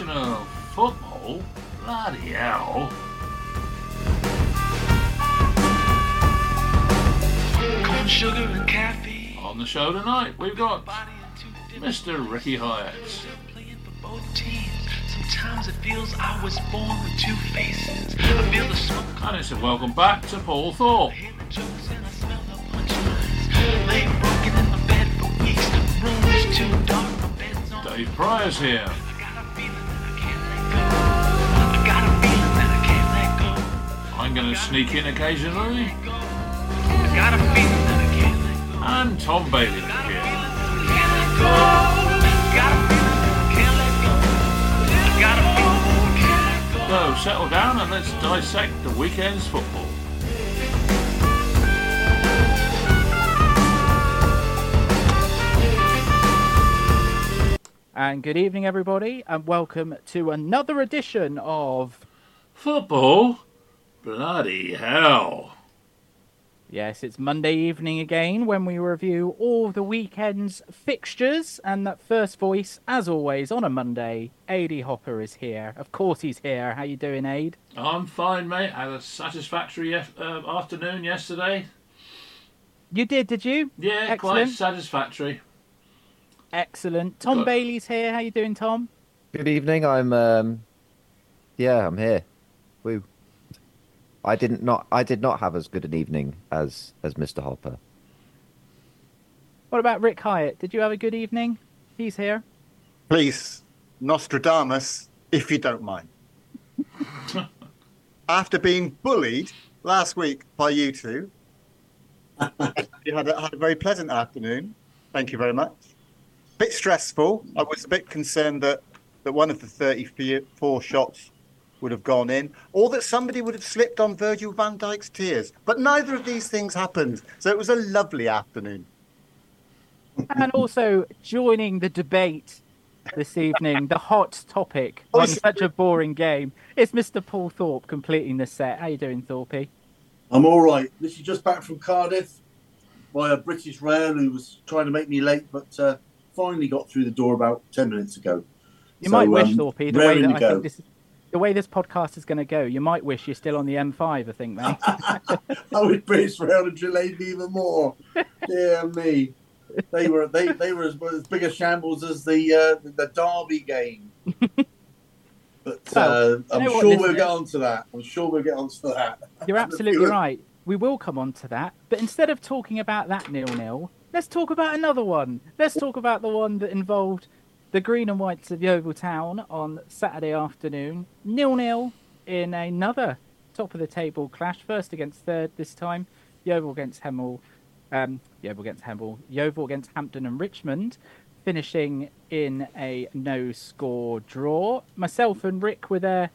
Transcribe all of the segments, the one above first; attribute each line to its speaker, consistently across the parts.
Speaker 1: another Football Bloody Hell.
Speaker 2: Sugar, and caffeine.
Speaker 1: On the show tonight, we've got
Speaker 2: Body and two different
Speaker 1: Mr. Ricky Hyatt.
Speaker 2: playing for both teams. Sometimes it feels I was born with two faces. I feel the smoke
Speaker 1: And it's a welcome back to Paul Thorpe.
Speaker 2: I hear the
Speaker 1: I'm going to sneak in occasionally.
Speaker 2: I got a feeling that I can't let go.
Speaker 1: And Tom Bailey here.
Speaker 2: feeling that I can't let go. Got a feeling that I can't let go. I got a feeling that I can't let go.
Speaker 1: So settle down and let's dissect the weekend's football.
Speaker 3: And good evening, everybody, and welcome to another edition of.
Speaker 1: Football? Bloody hell.
Speaker 3: Yes, it's Monday evening again when we review all the weekend's fixtures. And that first voice, as always, on a Monday, Adi Hopper is here. Of course, he's here. How you doing, Aid?
Speaker 1: I'm fine, mate. Had a satisfactory uh, afternoon yesterday.
Speaker 3: You did, did you?
Speaker 1: Yeah, quite satisfactory.
Speaker 3: Excellent. Tom
Speaker 1: Good.
Speaker 3: Bailey's here. How you doing, Tom?
Speaker 4: Good evening. I'm um yeah, I'm here. Woo. I didn't not I did not have as good an evening as as Mr. Hopper.
Speaker 3: What about Rick Hyatt? Did you have a good evening? He's here.
Speaker 5: Please, Nostradamus, if you don't mind. After being bullied last week by you two, you had a, had a very pleasant afternoon. Thank you very much. Bit stressful. I was a bit concerned that, that one of the 34 shots would have gone in, or that somebody would have slipped on Virgil van Dijk's tears. But neither of these things happened. So it was a lovely afternoon.
Speaker 3: and also joining the debate this evening, the hot topic
Speaker 5: Oh,
Speaker 3: on
Speaker 5: it's-
Speaker 3: such a boring game, is Mr. Paul Thorpe completing the set. How are you doing, Thorpe?
Speaker 6: I'm all right. This is just back from Cardiff by a British rail who was trying to make me late, but uh, finally got through the door about ten minutes ago.
Speaker 3: You
Speaker 6: So,
Speaker 3: might wish,
Speaker 6: um,
Speaker 3: Thorpe, the way that I
Speaker 6: go.
Speaker 3: think this, the way this podcast is going to go. You might wish you're still on the M5. I think, mate.
Speaker 6: I British rail had delayed me even more. Dear me, they were they, they were as, as big a shambles as the uh, the, Derby game. But
Speaker 3: Well,
Speaker 6: uh, I'm sure we'll get onto that. I'm sure we'll get onto that.
Speaker 3: You're absolutely right. We will come on to that. But instead of talking about that nil nil, let's talk about another one. Let's talk about the one that involved the Green and Whites of Yeovil Town on Saturday afternoon. Nil nil in another top of the table clash. First against third this time. Yeovil against Hemel. Um, Yeovil against Hemel. Yeovil against Hampton and Richmond. Finishing in a no score draw. Myself and Rick were there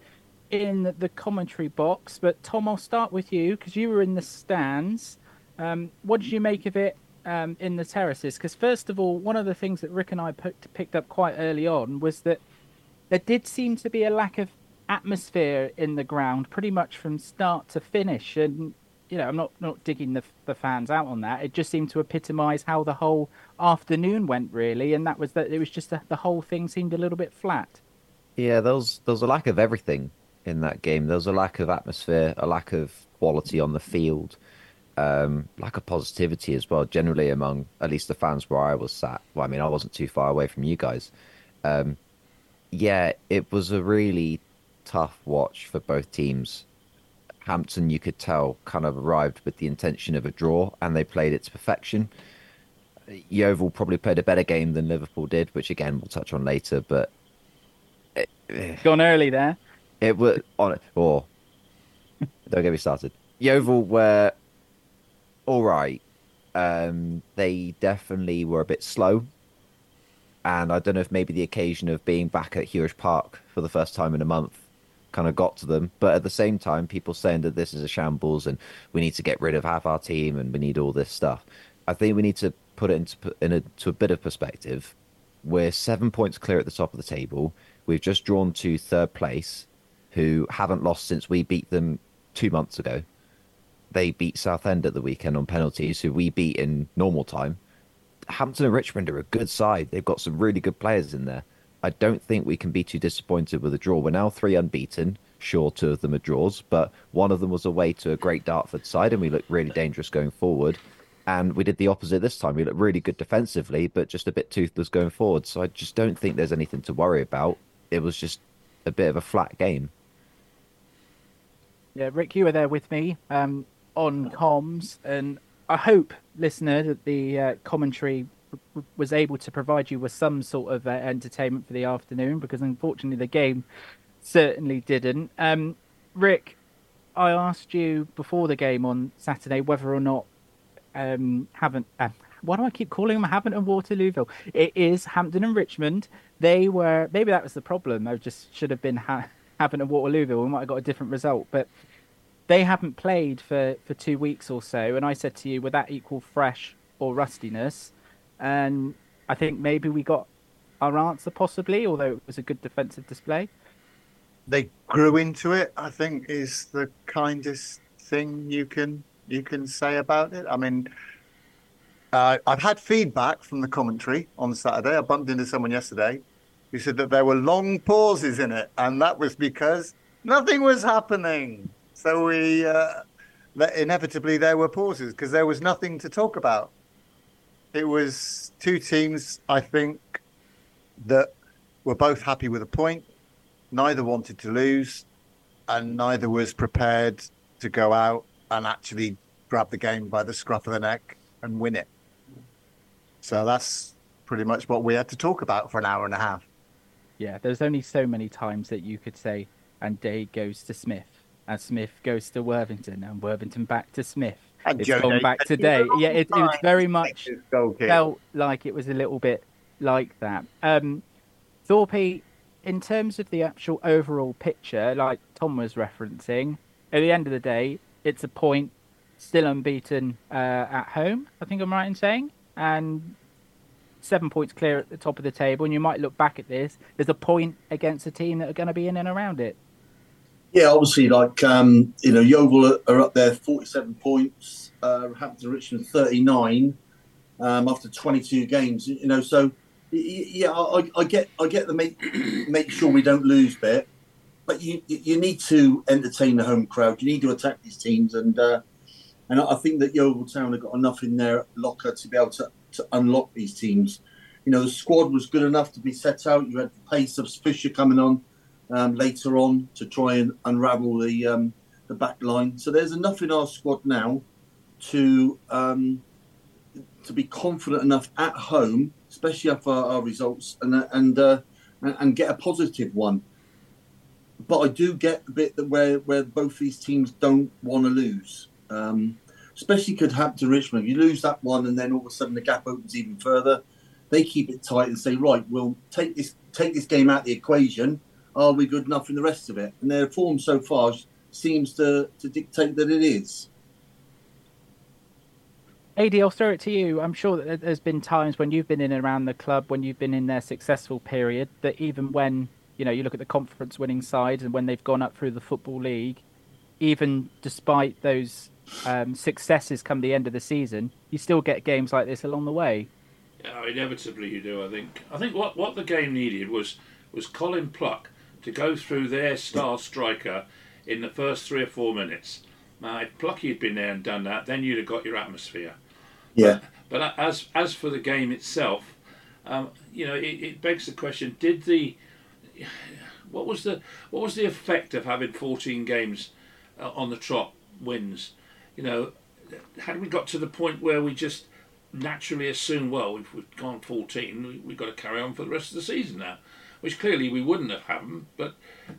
Speaker 3: in the commentary box. But Tom, I'll start with you because you were in the stands. Um, what did you make of it um, in the terraces? Because first of all, one of the things that Rick and I picked, picked up quite early on was that there did seem to be a lack of atmosphere in the ground, pretty much from start to finish. And you know, I'm not not digging the the fans out on that. It just seemed to epitomise how the whole afternoon went, really, and that was that it was just the, the whole thing seemed a little bit flat.
Speaker 4: Yeah, there was there was a lack of everything in that game. There was a lack of atmosphere, a lack of quality on the field, um, lack of positivity as well. Generally, among at least the fans where I was sat. Well, I mean, I wasn't too far away from you guys. Um, yeah, it was a really tough watch for both teams. Hampton, you could tell, kind of arrived with the intention of a draw, and they played it to perfection. Yeovil probably played a better game than Liverpool did, which again we'll touch on later. But it,
Speaker 3: Gone early there.
Speaker 4: it was on it. Or don't get me started. Yeovil were all right. Um, they definitely were a bit slow, and I don't know if maybe the occasion of being back at Huish Park for the first time in a month kind of got to them. But at the same time, people saying that this is a shambles and we need to get rid of half our team and we need all this stuff. I think we need to put it into in a, a bit of perspective. We're seven points clear at the top of the table. We've just drawn to third place, who haven't lost since we beat them two months ago. They beat Southend at the weekend on penalties, who we beat in normal time. Hampton and Richmond are a good side. They've got some really good players in there. I don't think we can be too disappointed with a draw. We're now three unbeaten. Sure, two of them are draws, but one of them was away to a great Dartford side, and we looked really dangerous going forward. And we did the opposite this time. We looked really good defensively, but just a bit toothless going forward. So I just don't think there's anything to worry about. It was just a bit of a flat game.
Speaker 3: Yeah, Rick, you were there with me um, on comms, and I hope, listener, that the uh, commentary was able to provide you with some sort of uh, entertainment for the afternoon, because unfortunately the game certainly didn't. Um, Rick, I asked you before the game on Saturday whether or not um, haven't. Uh, why do I keep calling them Hampton and Waterlooville? It is Hampton and Richmond. They were maybe that was the problem. I just should have been ha- Hampton and Waterlooville. We might have got a different result, but they haven't played for for two weeks or so. And I said to you, would that equal fresh or rustiness? And I think maybe we got our answer possibly, although it was a good defensive display.
Speaker 5: They grew into it. I think is the kindest thing you can you can say about it. I mean, uh, I've had feedback from the commentary on Saturday. I bumped into someone yesterday who said that there were long pauses in it, and that was because nothing was happening. So we uh, inevitably there were pauses because there was nothing to talk about. It was two teams, I think, that were both happy with a point. Neither wanted to lose, and neither was prepared to go out and actually grab the game by the scruff of the neck and win it. So that's pretty much what we had to talk about for an hour and a half.
Speaker 3: Yeah, there's only so many times that you could say, and Day goes to Smith, and Smith goes to Worthington, and Worthington back to Smith.
Speaker 5: And
Speaker 3: It's
Speaker 5: Joe
Speaker 3: gone back today. Yeah, it, it was very much
Speaker 5: make his goal kick.
Speaker 3: felt like it was a little bit like that. Um, Thorpe, in terms of the actual overall picture, like Tom was referencing, at the end of the day, it's a point, still unbeaten uh, at home. I think I'm right in saying, and seven points clear at the top of the table. And you might look back at this. There's a point against a team that are going to be in and around it.
Speaker 6: Yeah, obviously, like um, you know, Yeovil are, up there, forty-seven points. Uh, Hampton Richmond thirty-nine um, after twenty-two games. You know, so yeah, I, I get, I get the make make sure we don't lose bit, but you you need to entertain the home crowd. You need to attack these teams, and uh, and I think that Yeovil Town have got enough in their locker to be able to, to unlock these teams. You know, the squad was good enough to be set out. You had the pace of Fisher coming on um, later on to try and unravel the um, the back line. So there's enough in our squad now to um, to be confident enough at home, especially after our, results, and uh, and, uh, and and get a positive one. But I do get the bit that where where both these teams don't want to lose. Um, especially could happen to Richmond. You lose that one, and then all of a sudden the gap opens even further. They keep it tight and say, right, we'll take this take this game out of the equation are we good enough in the rest of it? And their form so far seems to, to dictate that it is.
Speaker 3: AD, I'll throw it to you. I'm sure that there's been times when you've been in and around the club, when you've been in their successful period, that even when you know you look at the conference winning side and when they've gone up through the football league, even despite those um, successes come the end of the season, you still get games like this along the way.
Speaker 1: Yeah, inevitably you do. I think. I think what, what the game needed was was Colin Pluck to go through their star striker in the first three or four minutes. Now, if Plucky had been there and done that, then you'd have got your atmosphere.
Speaker 6: Yeah.
Speaker 1: But as as for the game itself, um, you know, it, it begs the question: Did the what was the what was the effect of having 14 games uh, on the trot wins? You know, had we got to the point where we just naturally assume, well, if we've gone 14, we, we've got to carry on for the rest of the season now, which clearly we wouldn't have happened. But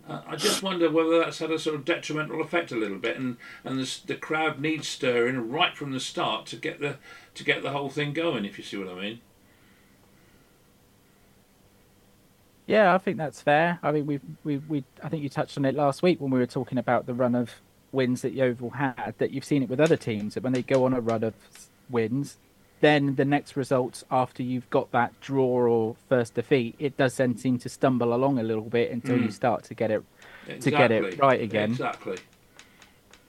Speaker 1: uh, I just wonder whether that's had a sort of detrimental effect a little bit, and and the, the crowd needs stirring right from the start to get the to get the whole thing going. If you see what I mean.
Speaker 3: Yeah, I think that's fair. I mean, we we we I think you touched on it last week when we were talking about the run of wins that Yeovil had. That you've seen it with other teams that when they go on a run of wins, then the next results after you've got that draw or first defeat, it does then seem to stumble along a little bit until you
Speaker 1: Mm.
Speaker 3: start to get it to get it right again.
Speaker 1: Exactly.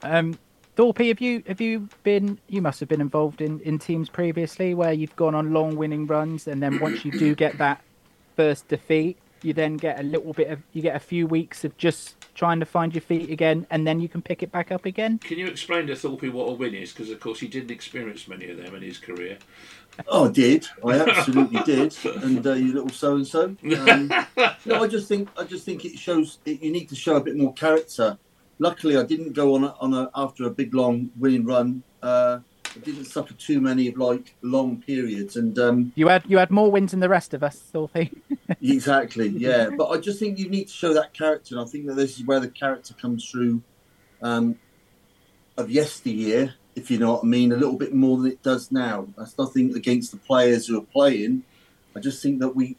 Speaker 3: Um, Thorpe, have you have you been? You must have been involved in in teams previously where you've gone on long winning runs, and then once you do get that first defeat, you then get a little bit of you get a few weeks of just trying to find your feet again, and then you can pick it back up again.
Speaker 1: Can you explain to Thorpe what a win is? Because of course he didn't experience many of them in his career.
Speaker 6: Oh, I did. I absolutely did. And uh, you little so and so. No, I just think I just think it shows it, you need to show a bit more character. Luckily, I didn't go on a, on a after a big long winning run. Uh, Didn't suffer too many of like long periods, and um,
Speaker 3: You had you had more wins than the rest of us, Thorpe.
Speaker 6: exactly, yeah. But I just think you need to show that character, and I think that this is where the character comes through um, of yesteryear, if you know what I mean, a little bit more than it does now. That's nothing against the players who are playing. I just think that we,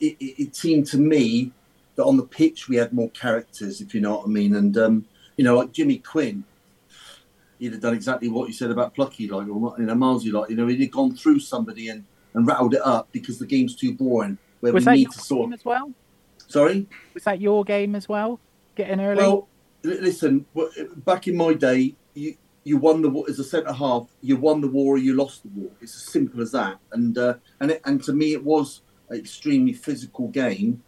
Speaker 6: it, it, it seemed to me that on the pitch we had more characters, if you know what I mean, and um, you know, like Jimmy Quinn. He'd have done exactly what you said about Plucky, like, or you know, Marsley, like, you know, he'd have gone through somebody and, and rattled it up because the game's too boring. Where
Speaker 3: Was
Speaker 6: we
Speaker 3: that
Speaker 6: need
Speaker 3: your
Speaker 6: to sort.
Speaker 3: game as well?
Speaker 6: Sorry.
Speaker 3: Was that your game as well? Getting early.
Speaker 6: Well, listen. Back in my day, you you won the war as a centre half. You won the war or you lost the war. It's as simple as that. And uh, and it, and to me, it was an extremely physical game.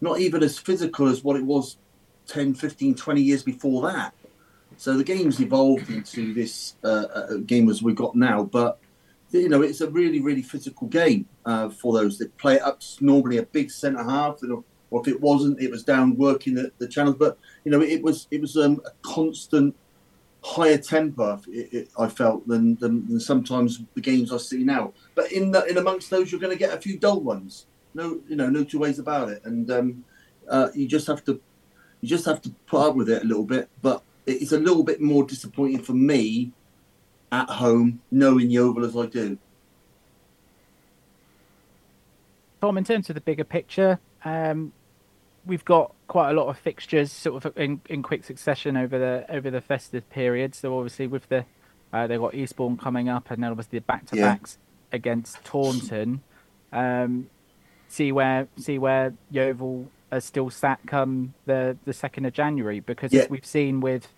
Speaker 6: Not even as physical as what it was 10, 15, 20 years before that. So the game's evolved into this uh, uh, game as we've got now. But you know, it's a really, really physical game uh, for those that play it up. to Normally, a big centre half, or if it wasn't, it was down working the, the channels. But you know, it was it was um, a constant higher temper. It, it, I felt than, than than sometimes the games I see now. But in the, in amongst those, you're going to get a few dull ones. No, you know, no two ways about it. And um, uh, you just have to you just have to put up with it a little bit. But it's a little bit more disappointing for me at home, knowing Yeovil as I do.
Speaker 3: Tom, in terms of the bigger picture, um, we've got quite a lot of fixtures sort of in, in quick succession over the over the festive period. So obviously with the uh, they've got Eastbourne coming up, and then obviously the back to backs against Taunton. Um, see where see where Yeovil are still sat come the the second of January because
Speaker 6: Yeah.
Speaker 3: we've seen with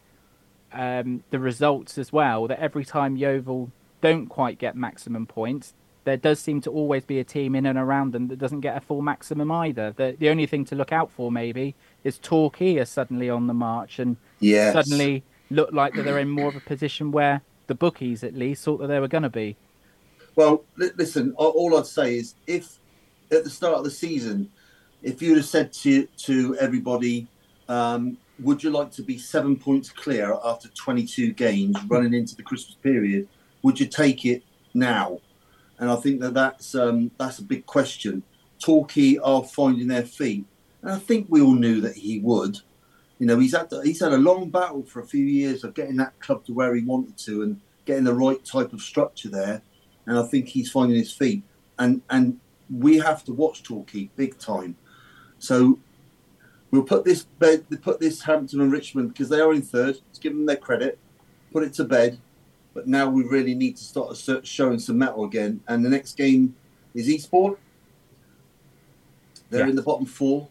Speaker 3: um, the results as well that every time Yeovil don't quite get maximum points, there does seem to always be a team in and around them that doesn't get a full maximum either. The the only thing to look out for maybe is Torquay are suddenly on the march and
Speaker 6: Yes.
Speaker 3: suddenly look like that they're in more of a position where the bookies at least thought that they were going to be.
Speaker 6: Well, li- listen. All I'd say is, if at the start of the season, if you'd have said to to everybody, um, "Would you like to be seven points clear after 22 games running into the Christmas period? Would you take it now?" And I think that that's um, that's a big question. Torquay are finding their feet, and I think we all knew that he would. You know, he's had he's had a long battle for a few years of getting that club to where he wanted to and getting the right type of structure there and I think he's finding his feet. And and we have to watch Torquay big time. So we'll put this bed, put this Hampton and Richmond because they are in third. Let's give them their credit. Put it to bed. But now we really need to start showing some metal again. And the next game is Eastbourne. They're
Speaker 3: Yeah.
Speaker 6: in the bottom four.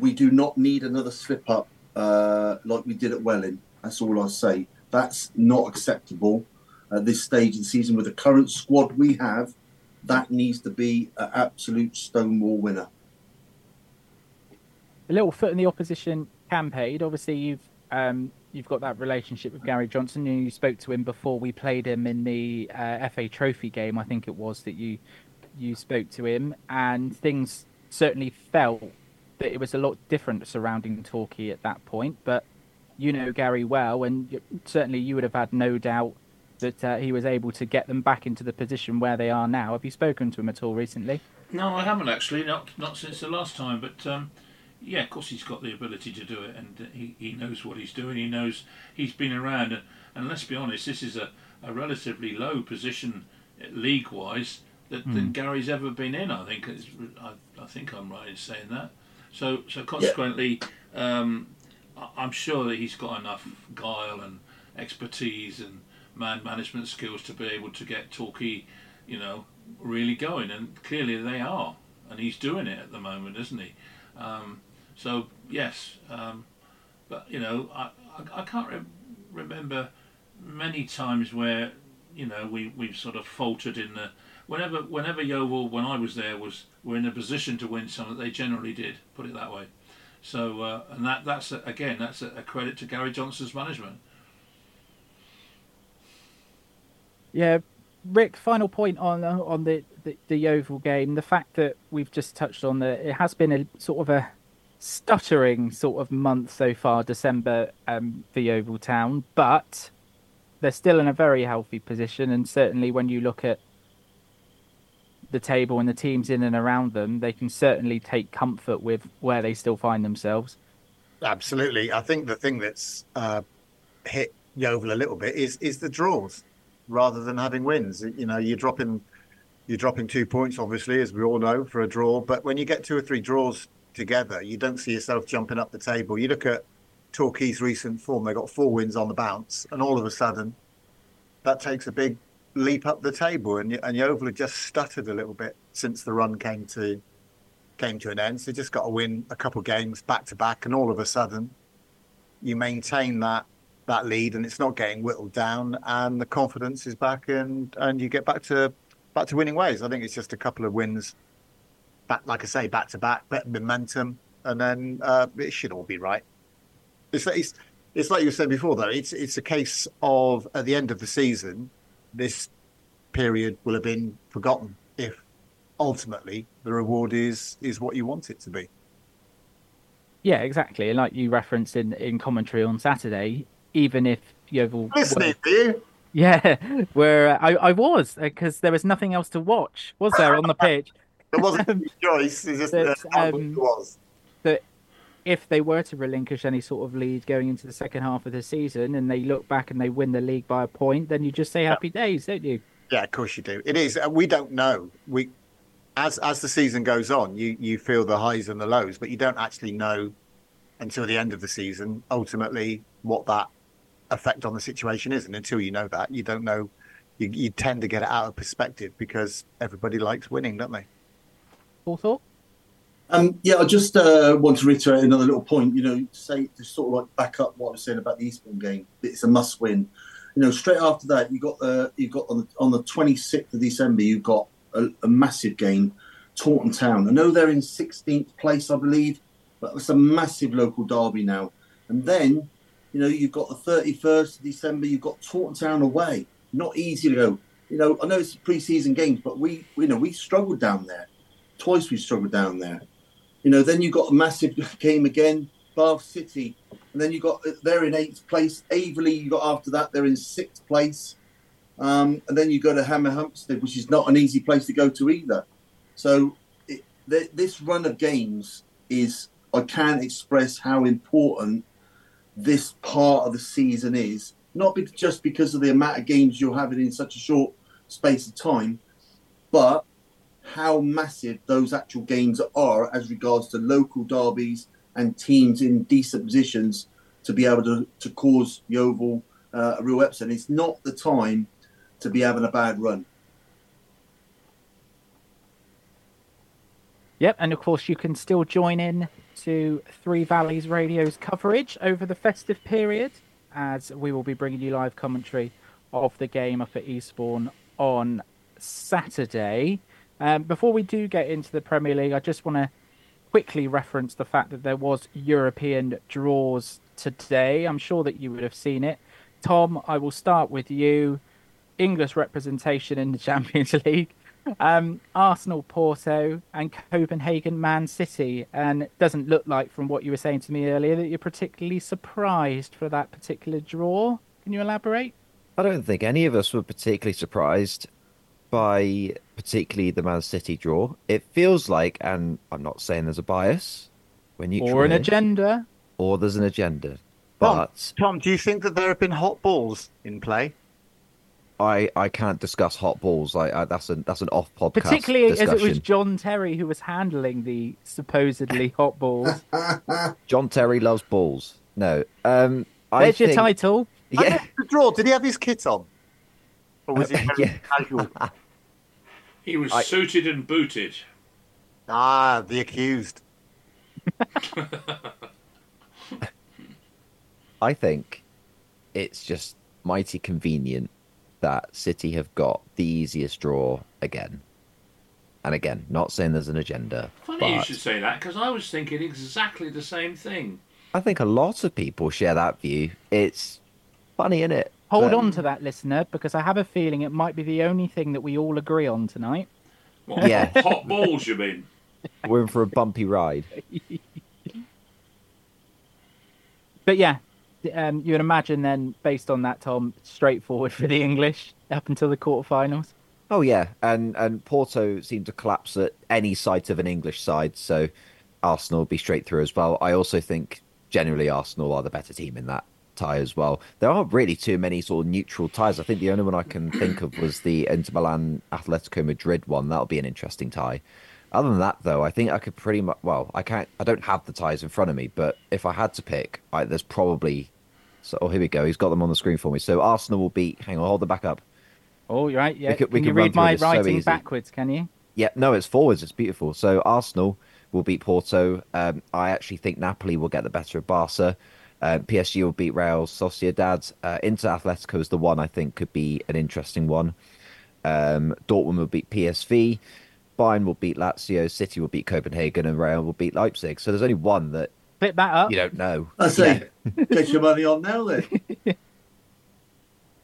Speaker 6: We do not need another slip up uh, like we did at Welling. That's all I say. That's not acceptable at this stage in the season with the current squad we have. That needs to be an absolute stonewall winner.
Speaker 3: A little foot in the opposition campaign. Obviously, you've um, you've got that relationship with Gary Johnson. You, you spoke to him before we played him in the uh, FA Trophy game. I think it was that you you spoke to him, and things certainly felt that it was a lot different surrounding Torquay at that point. But you know Gary well, and certainly you would have had no doubt that uh, he was able to get them back into the position where they are now. Have you spoken to him at all recently?
Speaker 1: No, I haven't actually. Not not since the last time. But um, yeah, of course he's got the ability to do it, and uh, he, he knows what he's doing. He knows he's been around, and, and let's be honest, this is a, a relatively low position league wise that than Gary's ever been in. I think I, I think I'm right in saying that. So so consequently, um, I- I'm sure that he's got enough guile and expertise and man management skills to be able to get Torquay, you know, really going. And clearly they are, and he's doing it at the moment, isn't he? Um, so yes, um, but you know, I I, I can't re- remember many times where you know we we've sort of faltered in the whenever whenever Yeovil, when I was there, was were in a position to win something, they generally did. Put it that way. So uh, and that that's a, again that's a, a credit to Gary Johnson's management.
Speaker 3: Yeah, Rick. Final point on uh, on the, the the Yeovil game. The fact that we've just touched on that it has been a sort of a stuttering sort of month so far, December um, for Yeovil Town, but they're still in a very healthy position, and certainly when you look at the table and the teams in and around them, they can certainly take comfort with where they still find themselves.
Speaker 5: Absolutely. I think the thing that's uh, hit Yeovil a little bit is is the draws rather than having wins. You know, you're dropping you're dropping two points, obviously, as we all know, for a draw. But when you get two or three draws together, you don't see yourself jumping up the table. You look at Torquay's recent form; they got four wins on the bounce, and all of a sudden, that takes a big leap up the table. And and Yeovil had just stuttered a little bit since the run came to came to an end. So you just got to win a couple of games back to back, and all of a sudden, you maintain that that lead, and it's not getting whittled down, and the confidence is back, and and you get back to back to winning ways. I think it's just a couple of wins, back like I say, back to back, better momentum, and then uh, it should all be right. It's it's it's like you said before, though. It's it's a case of at the end of the season, this period will have been forgotten if ultimately the reward is is what you want it to be.
Speaker 3: Yeah, exactly. And like you referenced in, in commentary on Saturday, even if Yeovil.
Speaker 5: Listening to you.
Speaker 3: Yeah, where I, I was, because there was nothing else to watch, was there, on the pitch?
Speaker 5: It wasn't a choice. It's just
Speaker 3: That's,
Speaker 5: uh, how it
Speaker 3: um,
Speaker 5: was.
Speaker 3: that if they were to relinquish any sort of lead going into the second half of the season and they look back and they win the league by a point, then you just say happy days, don't you?
Speaker 5: Yeah, of course you do. It is. We don't know. We, as as the season goes on, you you feel the highs and the lows, but you don't actually know until the end of the season ultimately what that effect on the situation is. And until you know that, you don't know. You, you tend to get it out of perspective because everybody likes winning, don't they?
Speaker 3: Thought?
Speaker 6: Um, yeah, I just uh, want to reiterate another little point. You know, say to sort of like back up what I was saying about the Eastbourne game. It's a must-win. You know, straight after that, you got the you got on the on the twenty sixth of December, you got a, a massive game, Taunton Town. I know they're in sixteenth place, I believe, but it's a massive local derby now. And then, you know, you've got the thirty first of December, you've got Taunton Town away. Not easy to go. You know, I know it's pre-season games, but we, you know, we struggled down there. Twice we struggled down there. You know, then you got a massive game again, Bath City, and then you got they're in eighth place. Aveley, you got after that, they're in sixth place, um, and then you go to Hemel Hempstead, which is not an easy place to go to either. So it, th- this run of games is I can't express how important this part of the season is. Not be- just because of the amount of games you're having in such a short space of time, but how massive those actual games are as regards to local derbies and teams in decent positions to be able to, to cause Yeovil uh, a real upset. It's not the time to be having a bad run.
Speaker 3: Yep, and of course you can still join in to Three Valleys Radio's coverage over the festive period, as we will be bringing you live commentary of the game up at Eastbourne on Saturday. Um, before we do get into the Premier League, I just want to quickly reference the fact that there was European draws today. I'm sure that you would have seen it. Tom, I will start with you. English representation in the Champions League. Um, Arsenal, Porto, and Copenhagen, Man City. And it doesn't look like, from what you were saying to me earlier, that you're particularly surprised for that particular draw. Can you elaborate?
Speaker 4: I don't think any of us were particularly surprised by particularly the Man City draw. It feels like, and I'm not saying there's a bias when you
Speaker 3: Or an agenda?
Speaker 4: or there's an agenda, but
Speaker 5: Tom, do you think that there have been hot balls in play?
Speaker 4: I I can't discuss hot balls. I, I that's an that's an off podcast
Speaker 3: Particularly
Speaker 4: discussion.
Speaker 3: as it was John Terry who was handling the supposedly hot balls.
Speaker 4: John Terry loves balls. No, um, I
Speaker 3: Where's your title?
Speaker 4: Yeah,
Speaker 5: missed the draw. Did he have his kit on? Or was he very
Speaker 4: Yeah.
Speaker 5: casual?
Speaker 1: He was
Speaker 4: I-
Speaker 1: suited and booted.
Speaker 5: Ah, the accused.
Speaker 4: I think it's just mighty convenient that City have got the easiest draw again. And again, not saying there's an agenda,
Speaker 1: Funny you should say that because I was thinking exactly the same thing.
Speaker 4: I think a lot of people share that view. It's funny, isn't it?
Speaker 3: Hold on to that, listener, because I have a feeling it might be the only thing that we all agree on tonight.
Speaker 1: What,
Speaker 4: Yeah.
Speaker 1: hot balls, you mean?
Speaker 4: We're in for a bumpy ride.
Speaker 3: But yeah, um, you would imagine then, based on that, Tom, straightforward for the English up until the quarterfinals.
Speaker 4: Oh yeah, and and Porto seem to collapse at any sight of an English side, so Arsenal will be straight through as well. I also think generally Arsenal are the better team in that tie as well. There aren't really too many sort of neutral ties. I think the only one I can think of was the Inter Milan Atletico Madrid one. That'll be an interesting tie. Other than that, though, I think I could pretty much. Well, I can't. I don't have the ties in front of me, but if I had to pick, I, there's probably. So oh, here we go. He's got them on the screen for me. So Arsenal will beat. Hang on, hold them back up.
Speaker 3: Oh, you're right. Yeah.
Speaker 4: could- we
Speaker 3: can you read my
Speaker 4: this so
Speaker 3: writing backwards? Can you?
Speaker 4: Yeah, no, it's forwards. It's beautiful. So Arsenal will beat Porto. Um, I actually think Napoli will get the better of Barca. Uh, PSG will beat Real Sociedad. Uh, Inter Atletico is the one I think could be an interesting one. Um, Dortmund will beat PSV. Bayern will beat Lazio. City will beat Copenhagen, and Real will beat Leipzig. So there's only one that
Speaker 3: Flip that up.
Speaker 4: you don't know.
Speaker 6: I say, get your money on now then.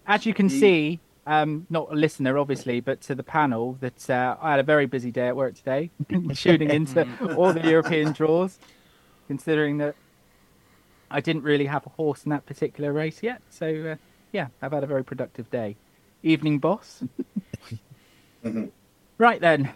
Speaker 3: As you can
Speaker 6: The-
Speaker 3: see, um, not a listener, obviously, but to the panel, that uh, I had a very busy day at work today, shooting into all the European draws, considering that I didn't really have a horse in that particular race yet. So, uh, yeah, I've had a very productive day. Evening, boss.
Speaker 6: Mhm.
Speaker 3: Right then,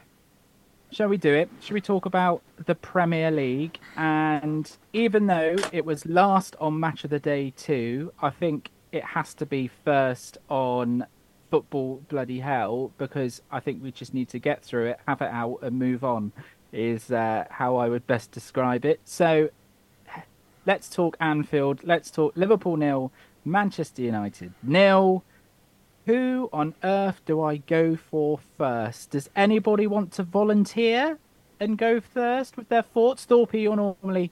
Speaker 3: shall we do it? Shall we talk about the Premier League? And even though it was last on Match of the Day two, I think it has to be first on Football Bloody Hell because I think we just need to get through it, have it out, and move on. Is uh, how I would best describe it. So let's talk Anfield. Let's talk Liverpool nil, Manchester United nil. Who on earth do I go for first? Does anybody want to volunteer and go first with their thoughts? Thorpe, you're normally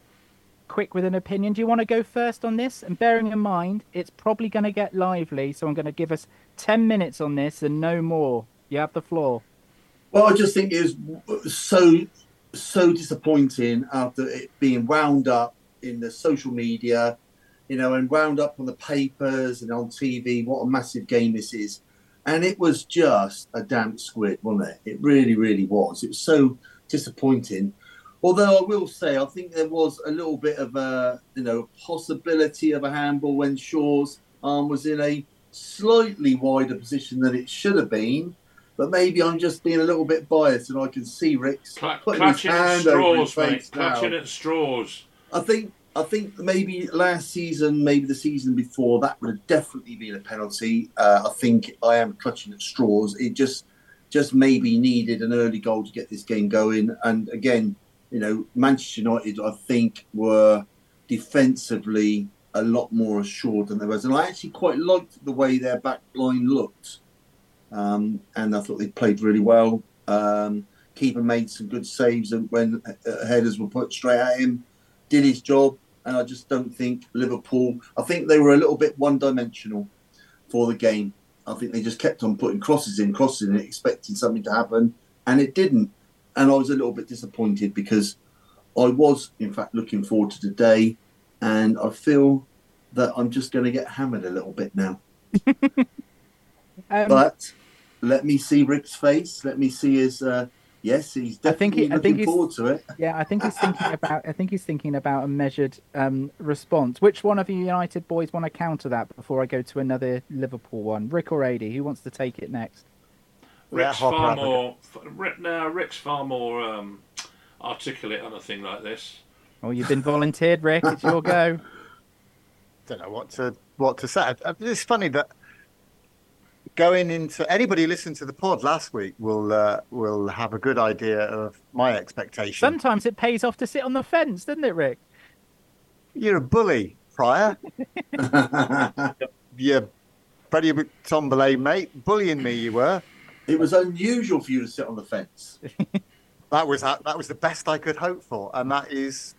Speaker 3: quick with an opinion. Do you want to go first on this? And bearing in mind, it's probably going to get lively, so I'm going to give us 10 minutes on this and no more. You have the floor.
Speaker 6: Well, I just think it was so so disappointing after it being wound up in the social media, you know, and wound up on the papers and on TV. What a massive game this is, and it was just a damp squid, wasn't it? It really, really was. It was so disappointing. Although I will say, I think there was a little bit of a, you know, possibility of a handball when Shaw's arm was in a slightly wider position than it should have been but maybe I'm just being a little bit biased, and I can see Rick's putting his hand over his
Speaker 1: straws, mate.
Speaker 6: face now.
Speaker 1: Clutching at straws.
Speaker 6: I think I think maybe last season, maybe the season before, that would have definitely been a penalty. Uh, I think I am clutching at straws. It just just maybe needed an early goal to get this game going. And again, you know, Manchester United, I think, were defensively a lot more assured than they was, and I actually quite liked the way their back line looked. Um, and I thought they played really well. Um, keeper made some good saves when uh, headers were put straight at him. Did his job, and I just don't think Liverpool. I think they were a little bit one-dimensional for the game. I think they just kept on putting crosses in, crosses in, expecting something to happen, and it didn't. And I was a little bit disappointed because I was, in fact, looking forward to today, and I feel that I'm just going to get hammered a little bit now.
Speaker 3: Um,
Speaker 6: But let me see Rick's face. Let me see his. Uh, yes, he's
Speaker 3: I think
Speaker 6: definitely
Speaker 3: he- I
Speaker 6: looking
Speaker 3: think he's-
Speaker 6: forward to it.
Speaker 3: Yeah, I think he's thinking about. I think he's thinking about a measured um, response. Which one of you United boys want to counter that before I go to another Liverpool one? Rick or Adi? Who wants to take it next?
Speaker 1: Rick's
Speaker 5: Hopper
Speaker 1: far more. f- Rick, now Rick's far more um, articulate on a thing like this.
Speaker 3: Oh, you've been volunteered, Rick. It's your go.
Speaker 5: don't know what to what to say. Uh, It's funny that going into anybody who listened to the pod last week will uh, will have a good idea of my expectation.
Speaker 3: Sometimes it pays off to sit on the fence, doesn't it, Rick?
Speaker 5: You're a bully, Pryor. You Freddie Tombole, mate, bullying me. You were.
Speaker 6: it was unusual for you to sit on the fence.
Speaker 5: That was that was the best I could hope for, and that is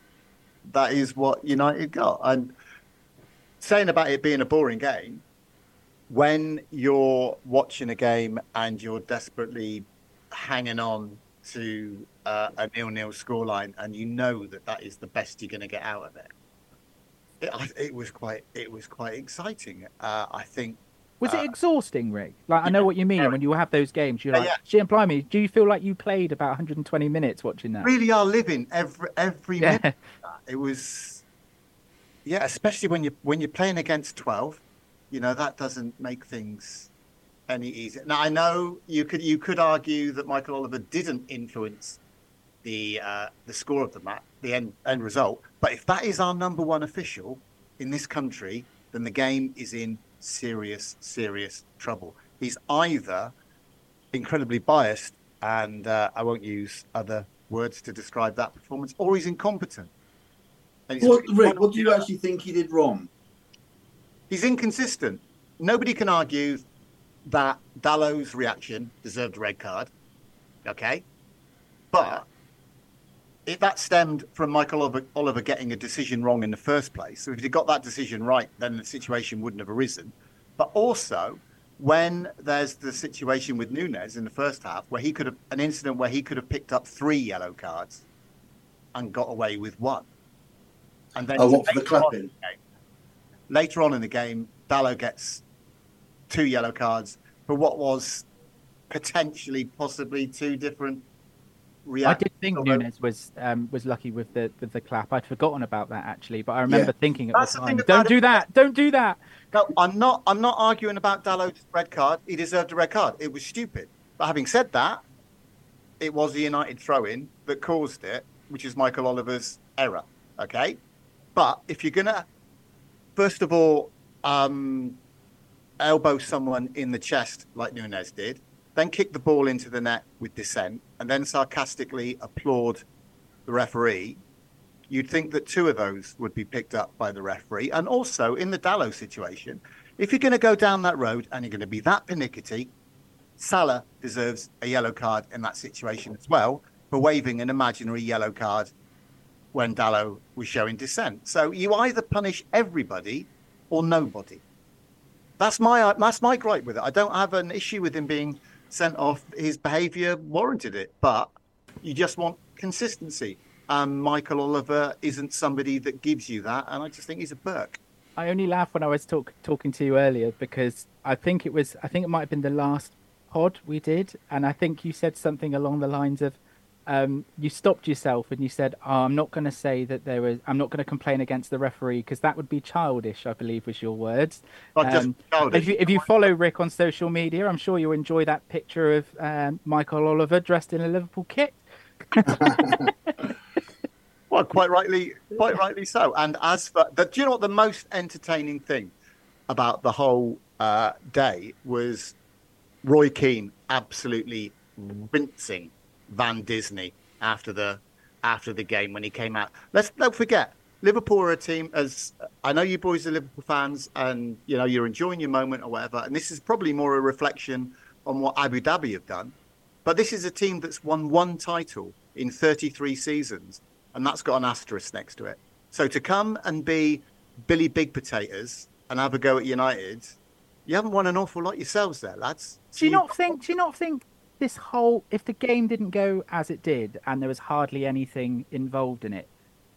Speaker 5: that is what United got. And saying about it being a boring game, when you're watching a game and you're desperately hanging on to uh, a nil-nil scoreline, and you know that that is the best you're going to get out of it. It, I, it was quite it was quite exciting. Uh, I think
Speaker 3: Was
Speaker 5: Uh,
Speaker 3: it exhausting, Rick? Like I know what you mean
Speaker 5: yeah.
Speaker 3: when you have those games. You're
Speaker 5: Yeah,
Speaker 3: like,
Speaker 5: yeah.
Speaker 3: "Shit, imply me." Do you feel like you played about 120 minutes watching that?
Speaker 5: really are living every every minute. It was, yeah, especially when you when you're playing against twelve, you know that doesn't make things any easier. Now I know you could you could argue that Michael Oliver didn't influence the uh, the score of the match, the end end result. But if that is our number one official in this country, then the game is in serious serious trouble. He's either incredibly biased, and uh, I won't use other words to describe that performance, or he's incompetent. He's,
Speaker 6: What, Rick, what do you actually think he did wrong?
Speaker 5: He's inconsistent. Nobody can argue that Dalot's reaction deserved a red card. Okay, but if that stemmed from Michael Oliver, Oliver getting a decision wrong in the first place, so if he got that decision right, then the situation wouldn't have arisen. But also, when there's the situation with Nunez in the first half, where he could have an incident where he could have picked up three yellow cards and got away with one, and then
Speaker 6: Oh, what, for the
Speaker 5: on
Speaker 6: clapping?
Speaker 5: in the game- later on in the game, Dalot gets two yellow cards for what was potentially, possibly two different
Speaker 3: I did think Nunez was um, was lucky with the with the clap. I'd forgotten about that actually, but I remember
Speaker 6: Yeah.
Speaker 3: thinking at
Speaker 5: That's
Speaker 3: the time, "Don't do that! Don't do that!"
Speaker 5: No, I'm not. I'm not arguing about Dalot's red card. He deserved a red card. It was stupid. But having said that, it was the United throw-in that caused it, which is Michael Oliver's error. Okay, but if you're gonna, first of all, um, elbow someone in the chest like Nunez did, then kick the ball into the net with dissent, and then sarcastically applaud the referee, you'd think that two of those would be picked up by the referee. And also in the Dalot situation, if you're going to go down that road and you're going to be that pernickety, Salah deserves a yellow card in that situation as well for waving an imaginary yellow card when Dalot was showing dissent. So you either punish everybody or nobody. That's my that's my gripe with it. I don't have an issue with him being sent off. His behaviour warranted it, but you just want consistency. Um, Michael Oliver isn't somebody that gives you that, and I just think he's a Burke.
Speaker 3: I only laughed when I was talk, talking to you earlier because I think it was I think it might have been the last pod we did, and I think you said something along the lines of um, you stopped yourself and you said, oh, "I'm not going to say that there was I'm not going to complain against the referee because that would be childish." I believe was your words. Um. If you, if you follow Rick on social media, I'm sure you'll enjoy that picture of um, Michael Oliver dressed in a Liverpool kit.
Speaker 5: Well, quite rightly, quite rightly so. And as for the, do you know what the most entertaining thing about the whole uh, day was? Roy Keane absolutely rinsing Van Disney after the after the game when he came out. Let's don't forget Liverpool are a team. As I know, you boys are Liverpool fans, and you know you're enjoying your moment or whatever. And this is probably more a reflection on what Abu Dhabi have done. But this is a team that's won one title in 33 seasons, and that's got an asterisk next to it. So to come and be Billy Big Potatoes and have a go at United, you haven't won an awful lot yourselves there, lads.
Speaker 3: Do you
Speaker 5: So
Speaker 3: not think? Do you not think this whole if the game didn't go as it did and there was hardly anything involved in it,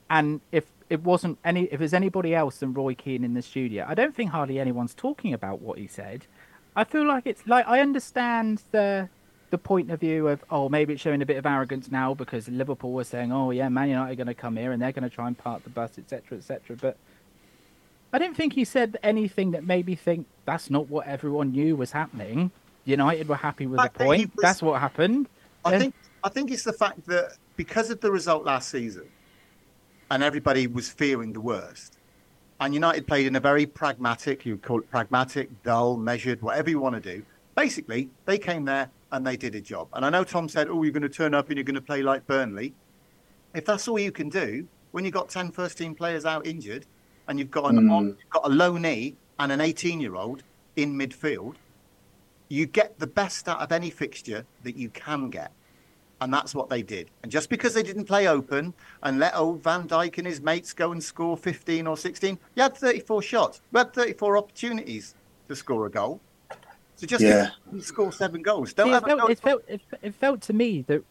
Speaker 3: and if it wasn't any if there's anybody else than Roy Keane in the studio, I don't think hardly anyone's talking about what he said. I feel like it's like I understand the the point of view of oh maybe it's showing a bit of arrogance now because Liverpool was saying oh yeah Man United are going to come here and they're going to try and park the bus etc etc but I don't think he said anything that made me think that's not what everyone knew was happening. United were happy with the
Speaker 5: fact that he
Speaker 3: point.
Speaker 5: was-
Speaker 3: That's what happened.
Speaker 5: I
Speaker 3: Yeah.
Speaker 5: think I think it's the fact that because of the result last season, and everybody was fearing the worst, and United played in a very pragmatic, you would call it pragmatic, dull, measured, whatever you want to do. Basically, they came there and they did a job. And I know Tom said, "Oh, you're going to turn up and you're going to play like Burnley." If that's all you can do, when you've got 10 first team players out injured, and you've got an
Speaker 6: Mm.
Speaker 5: on, you've got a low knee and an 18 year old in midfield, you get the best out of any fixture that you can get. And that's what they did. And just because they didn't play open and let old Van Dijk and his mates go and score 15 or 16, you had 34 shots. You had 34 opportunities to score a goal. So just
Speaker 6: Yeah.
Speaker 5: score seven goals. Don't
Speaker 3: See,
Speaker 5: have
Speaker 3: it, felt,
Speaker 5: goal.
Speaker 3: it, felt, it, it felt to me that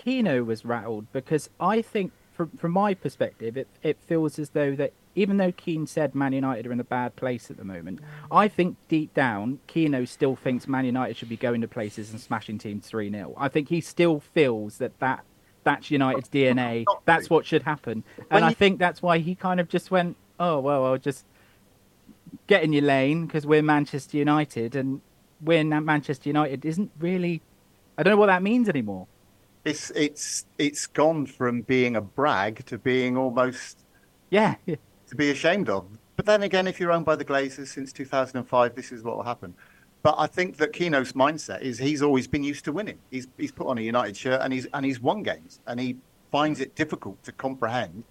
Speaker 3: Keano was rattled because I think, from, from my perspective, it, it feels as though that even though Keane said Man United are in a bad place at the moment, I think deep down, Keano still thinks Man United should be going to places and smashing teams 3 0. I think he still feels that, that that's United's DNA. That's what should happen. And I think that's why he kind of just went, oh, well, I'll just get in your lane because we're Manchester United and we're Manchester United isn't really. I don't know what that means anymore.
Speaker 5: It's it's it's gone from being a brag to being almost
Speaker 3: Yeah,
Speaker 5: to be ashamed of. But then again, if you're owned by the Glazers since 2005, this is what will happen. But I think that Keano's mindset is he's always been used to winning. He's he's put on a United shirt and he's and he's won games and he finds it difficult to comprehend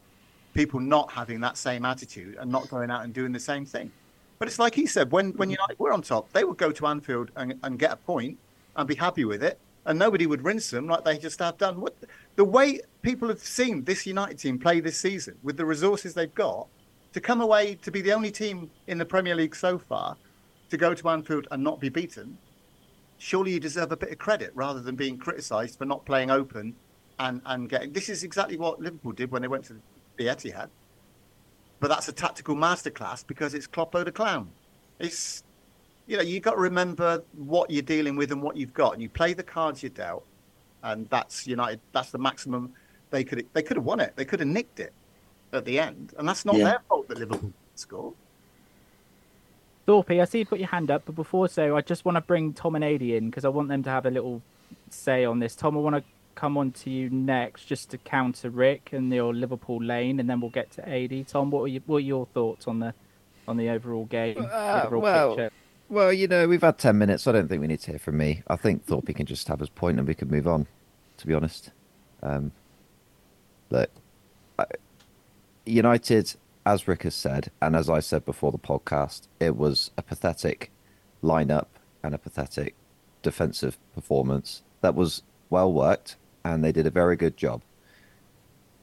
Speaker 5: people not having that same attitude and not going out and doing the same thing. But it's like he said, when when mm-hmm. United were on top, they would go to Anfield and, and get a point and be happy with it, and nobody would rinse them like they just have done. What the way people have seen this United team play this season with the resources they've got to come away to be the only team in the Premier League so far to go to Anfield and not be beaten, surely you deserve a bit of credit rather than being criticised for not playing open and, and getting. This is exactly what Liverpool did when they went to the Etihad. But that's a tactical masterclass because it's Kloppo the clown. It's you know you got to remember what you're dealing with and what you've got, and you play the cards you're dealt, and that's United. That's the maximum they could they could have won it. They could have nicked it at the end, and that's not
Speaker 6: Yeah.
Speaker 5: their fault that Liverpool scored.
Speaker 3: Thorpe, I see you put your hand up, but before so, I just want to bring Tom and Adi in because I want them to have a little say on this. Tom, I want to come on to you next just to counter Rick and your Liverpool lane, and then we'll get to Adi. Tom, what are, you, what are your thoughts on the on the overall game?
Speaker 4: Uh,
Speaker 3: overall
Speaker 4: well,
Speaker 3: picture?
Speaker 4: Well, you know, we've had 10 minutes. So I don't think we need to hear from me. I think Thorpe can just have his point and we can move on, to be honest. Um, look, I, United, as Rick has said, and as I said before the podcast, it was a pathetic lineup and a pathetic defensive performance that was well worked and they did a very good job.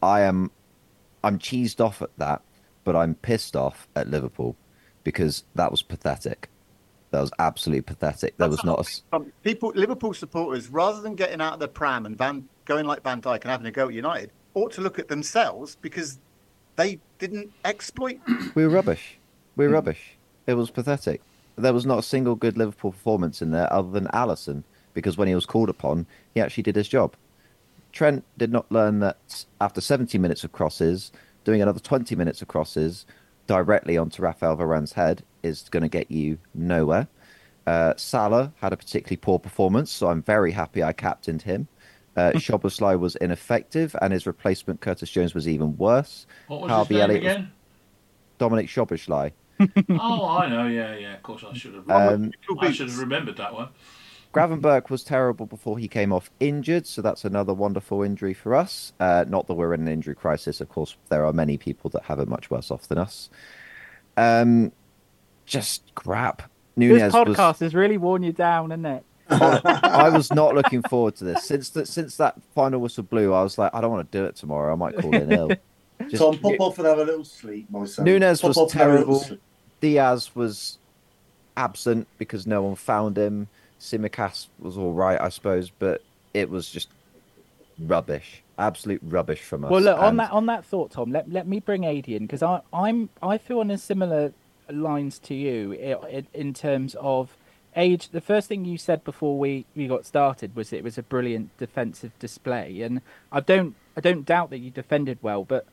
Speaker 4: I am I'm cheesed off at that, but I'm pissed off at Liverpool because that was pathetic. That was absolutely pathetic. There was not a
Speaker 5: Um, people, Liverpool supporters, rather than getting out of the pram and Van, going like Van Dijk and having a go at United, ought to look at themselves because they didn't exploit.
Speaker 4: we were rubbish. We were rubbish. It was pathetic. There was not a single good Liverpool performance in there other than Alisson because when he was called upon, he actually did his job. Trent did not learn that after 70 minutes of crosses, doing another 20 minutes of crosses directly onto Rafael Varane's head is going to get you nowhere. Uh, Salah had a particularly poor performance, so I'm very happy I captained him. Uh, Szoboszlai was ineffective, and his replacement Curtis Jones was even worse.
Speaker 1: What was
Speaker 4: Harvey
Speaker 1: his name
Speaker 4: Elliott
Speaker 1: again?
Speaker 4: Dominic Szoboszlai.
Speaker 1: oh, I know. Yeah, yeah. Of course, I should have.
Speaker 4: Um,
Speaker 1: I should have remembered that one.
Speaker 4: Gravenberg was terrible before he came off injured, so that's another wonderful injury for us. Uh, not that we're in an injury crisis, of course. There are many people that have it much worse off than us. Um, just crap.
Speaker 3: This podcast
Speaker 4: was.
Speaker 3: has really worn you down, isn't it?
Speaker 4: I was not looking forward to this since that since that final whistle blew. I was like, I don't want to do it tomorrow. I might call in ill. Just-
Speaker 6: Tom, pop off and have a little sleep, my son.
Speaker 4: Nunez
Speaker 6: Pop
Speaker 4: was
Speaker 6: off and have a little
Speaker 4: terrible. Diaz was absent because no one found him. Tsimikas was all right, I suppose, but it was just rubbish, absolute rubbish from us.
Speaker 3: Well, look on that on that thought, Tom. Let let me bring Adi in because I I'm I feel on a similar lines to you in, in terms of age. The first thing you said before we we got started was it was a brilliant defensive display, and I don't I don't doubt that you defended well, but.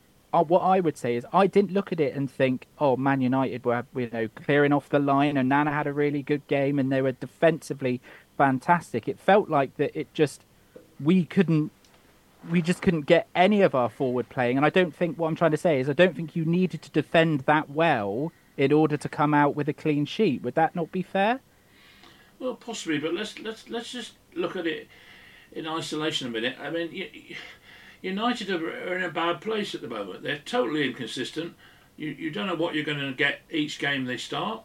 Speaker 3: What I would say is, I didn't look at it and think, "Oh, Man United were, you know, clearing off the line, and Nana had a really good game, and they were defensively fantastic." It felt like that. It just we couldn't we just couldn't get any of our forward playing. And I don't think what I'm trying to say is I don't think you needed to defend that well in order to come out with a clean sheet. Would that not be fair?
Speaker 1: Well, possibly, but let's let's let's just look at it in isolation a minute. I mean, United are in a bad place at the moment. They're totally inconsistent. You you don't know what you're going to get each game they start.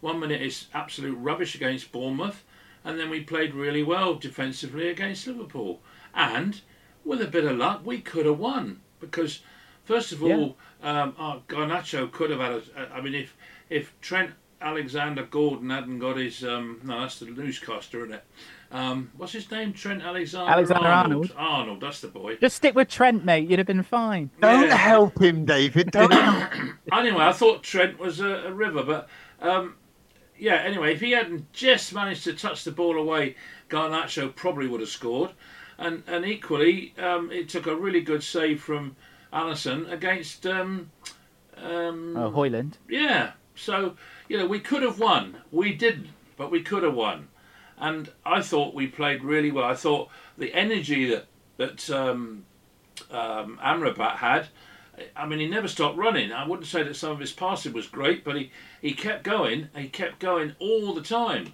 Speaker 1: One minute it's absolute rubbish against Bournemouth, and then we played really well defensively against Liverpool. And with a bit of luck, we could have won because, first of all, um, our Garnacho could have had a. I mean, if if Trent Alexander Gordon hadn't got his um, no, that's the newscaster, isn't it? Um, what's his name? Trent Alexander.
Speaker 3: Alexander
Speaker 1: Arnold. Arnold, that's the boy.
Speaker 3: Just stick with Trent, mate. You'd have been fine.
Speaker 5: Don't
Speaker 1: Yeah.
Speaker 5: help him, David. Don't.
Speaker 1: Anyway, I thought Trent was a, a river, but um, yeah. Anyway, if he hadn't just managed to touch the ball away, Garnacho probably would have scored. And and equally, um, it took a really good save from Alisson against. Um, um,
Speaker 3: Oh, Højlund.
Speaker 1: yeah. So, you know, we could have won. We didn't, but we could have won. And I thought we played really well. I thought the energy that that um, um, Amrabat had. I mean, he never stopped running. I wouldn't say that some of his passing was great, but he, he kept going. He kept going all the time,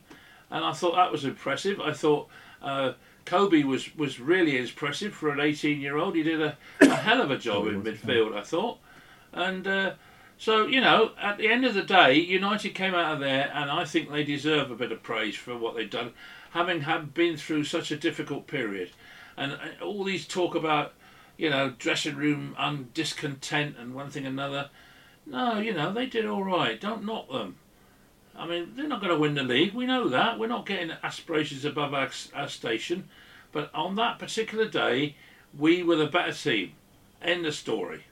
Speaker 1: and I thought that was impressive. I thought uh, Kobbie was, was really impressive for an 18 year old. He did a, a hell of a job in midfield, I thought. And uh, so, you know, at the end of the day, United came out of there, and I think they deserve a bit of praise for what they've done, having have been through such a difficult period. And uh, all these talk about, you know, dressing room un- discontent and one thing another. No, you know, they did all right. Don't knock them. I mean, they're not going to win the league. We know that. We're not getting aspirations above our, our station. But on that particular day, we were the better team. End of story.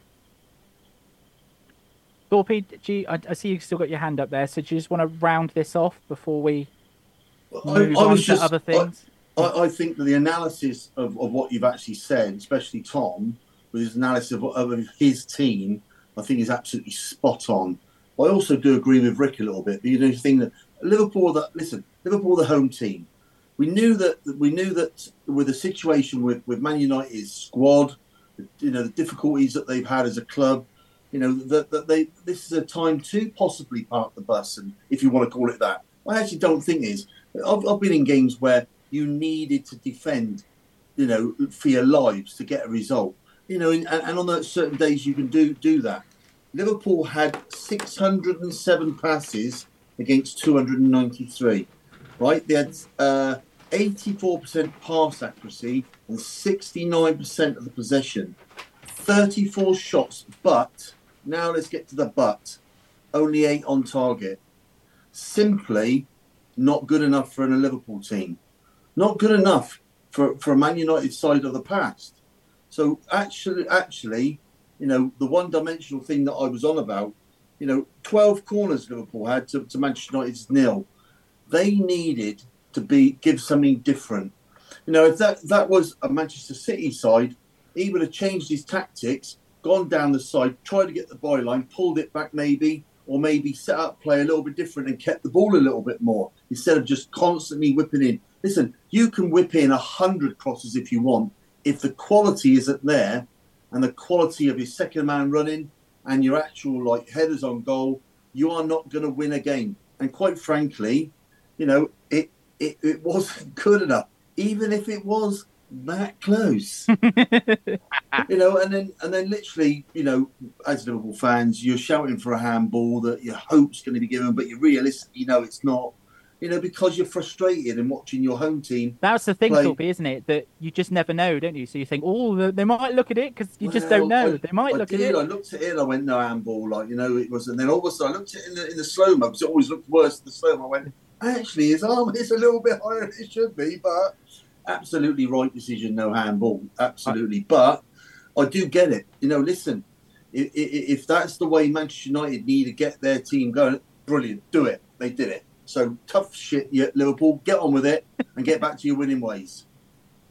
Speaker 3: Thorpe, do you, I, I see you've still got your hand up there. So do you just want to round this off before we move on to other things?
Speaker 6: I, I think that the analysis of, of what you've actually said, especially Tom, with his analysis of, of his team, I think is absolutely spot on. I also do agree with Rick a little bit. But You know, you think that Liverpool, that listen, Liverpool, the home team. We knew that we knew that with the situation with with Man United's squad, you know, the difficulties that they've had as a club, you know, that, that they this is a time to possibly park the bus, and if you want to call it that, I actually don't think is. I've, I've been in games where you needed to defend, you know, for your lives to get a result. You know, and, and on those certain days you can do do that. Liverpool had 607 passes against 293. Right, they had uh, 84% pass accuracy and 69% of the possession. 34 shots, but now let's get to the but. Only eight on target. Simply not good enough for a Liverpool team. Not good enough for, for a Man United side of the past. So actually, actually, you know, the one-dimensional thing that I was on about, you know, 12 corners Liverpool had to, to Manchester United's nil. They needed to be give something different. You know, if that that was a Manchester City side, he would have changed his tactics, gone down the side, tried to get the byline, pulled it back maybe, or maybe set up play a little bit different and kept the ball a little bit more instead of just constantly whipping in. Listen, you can whip in a hundred crosses if you want. If the quality isn't there, and the quality of your second man running and your actual like headers on goal, you are not going to win a game. And quite frankly, you know, it, it it wasn't good enough, even if it was that close. you know, and then and then literally, you know, as Liverpool fans, you're shouting for a handball that you hope's going to be given, but you're realistic, you know it's not. You know, because you're frustrated and watching your home team.
Speaker 3: That's the thing, Thorpe, isn't it? That you just never know, don't you? So you think, oh, they- might look at it because you just don't know.
Speaker 6: I-
Speaker 3: they might
Speaker 6: I
Speaker 3: look
Speaker 6: did.
Speaker 3: at it.
Speaker 6: I looked at it. I went no handball, like you know it was, and then all of a sudden I looked at it in the in the slow mo because it always looked worse in the slow mo. I went, actually, his arm is a little bit higher than it should be, but absolutely right decision, no handball, absolutely. But I do get it. You know, listen, if, if that's the way Manchester United need to get their team going, brilliant, do it. They did it. So tough shit, yeah, Liverpool. Get on with it and get back to your winning ways.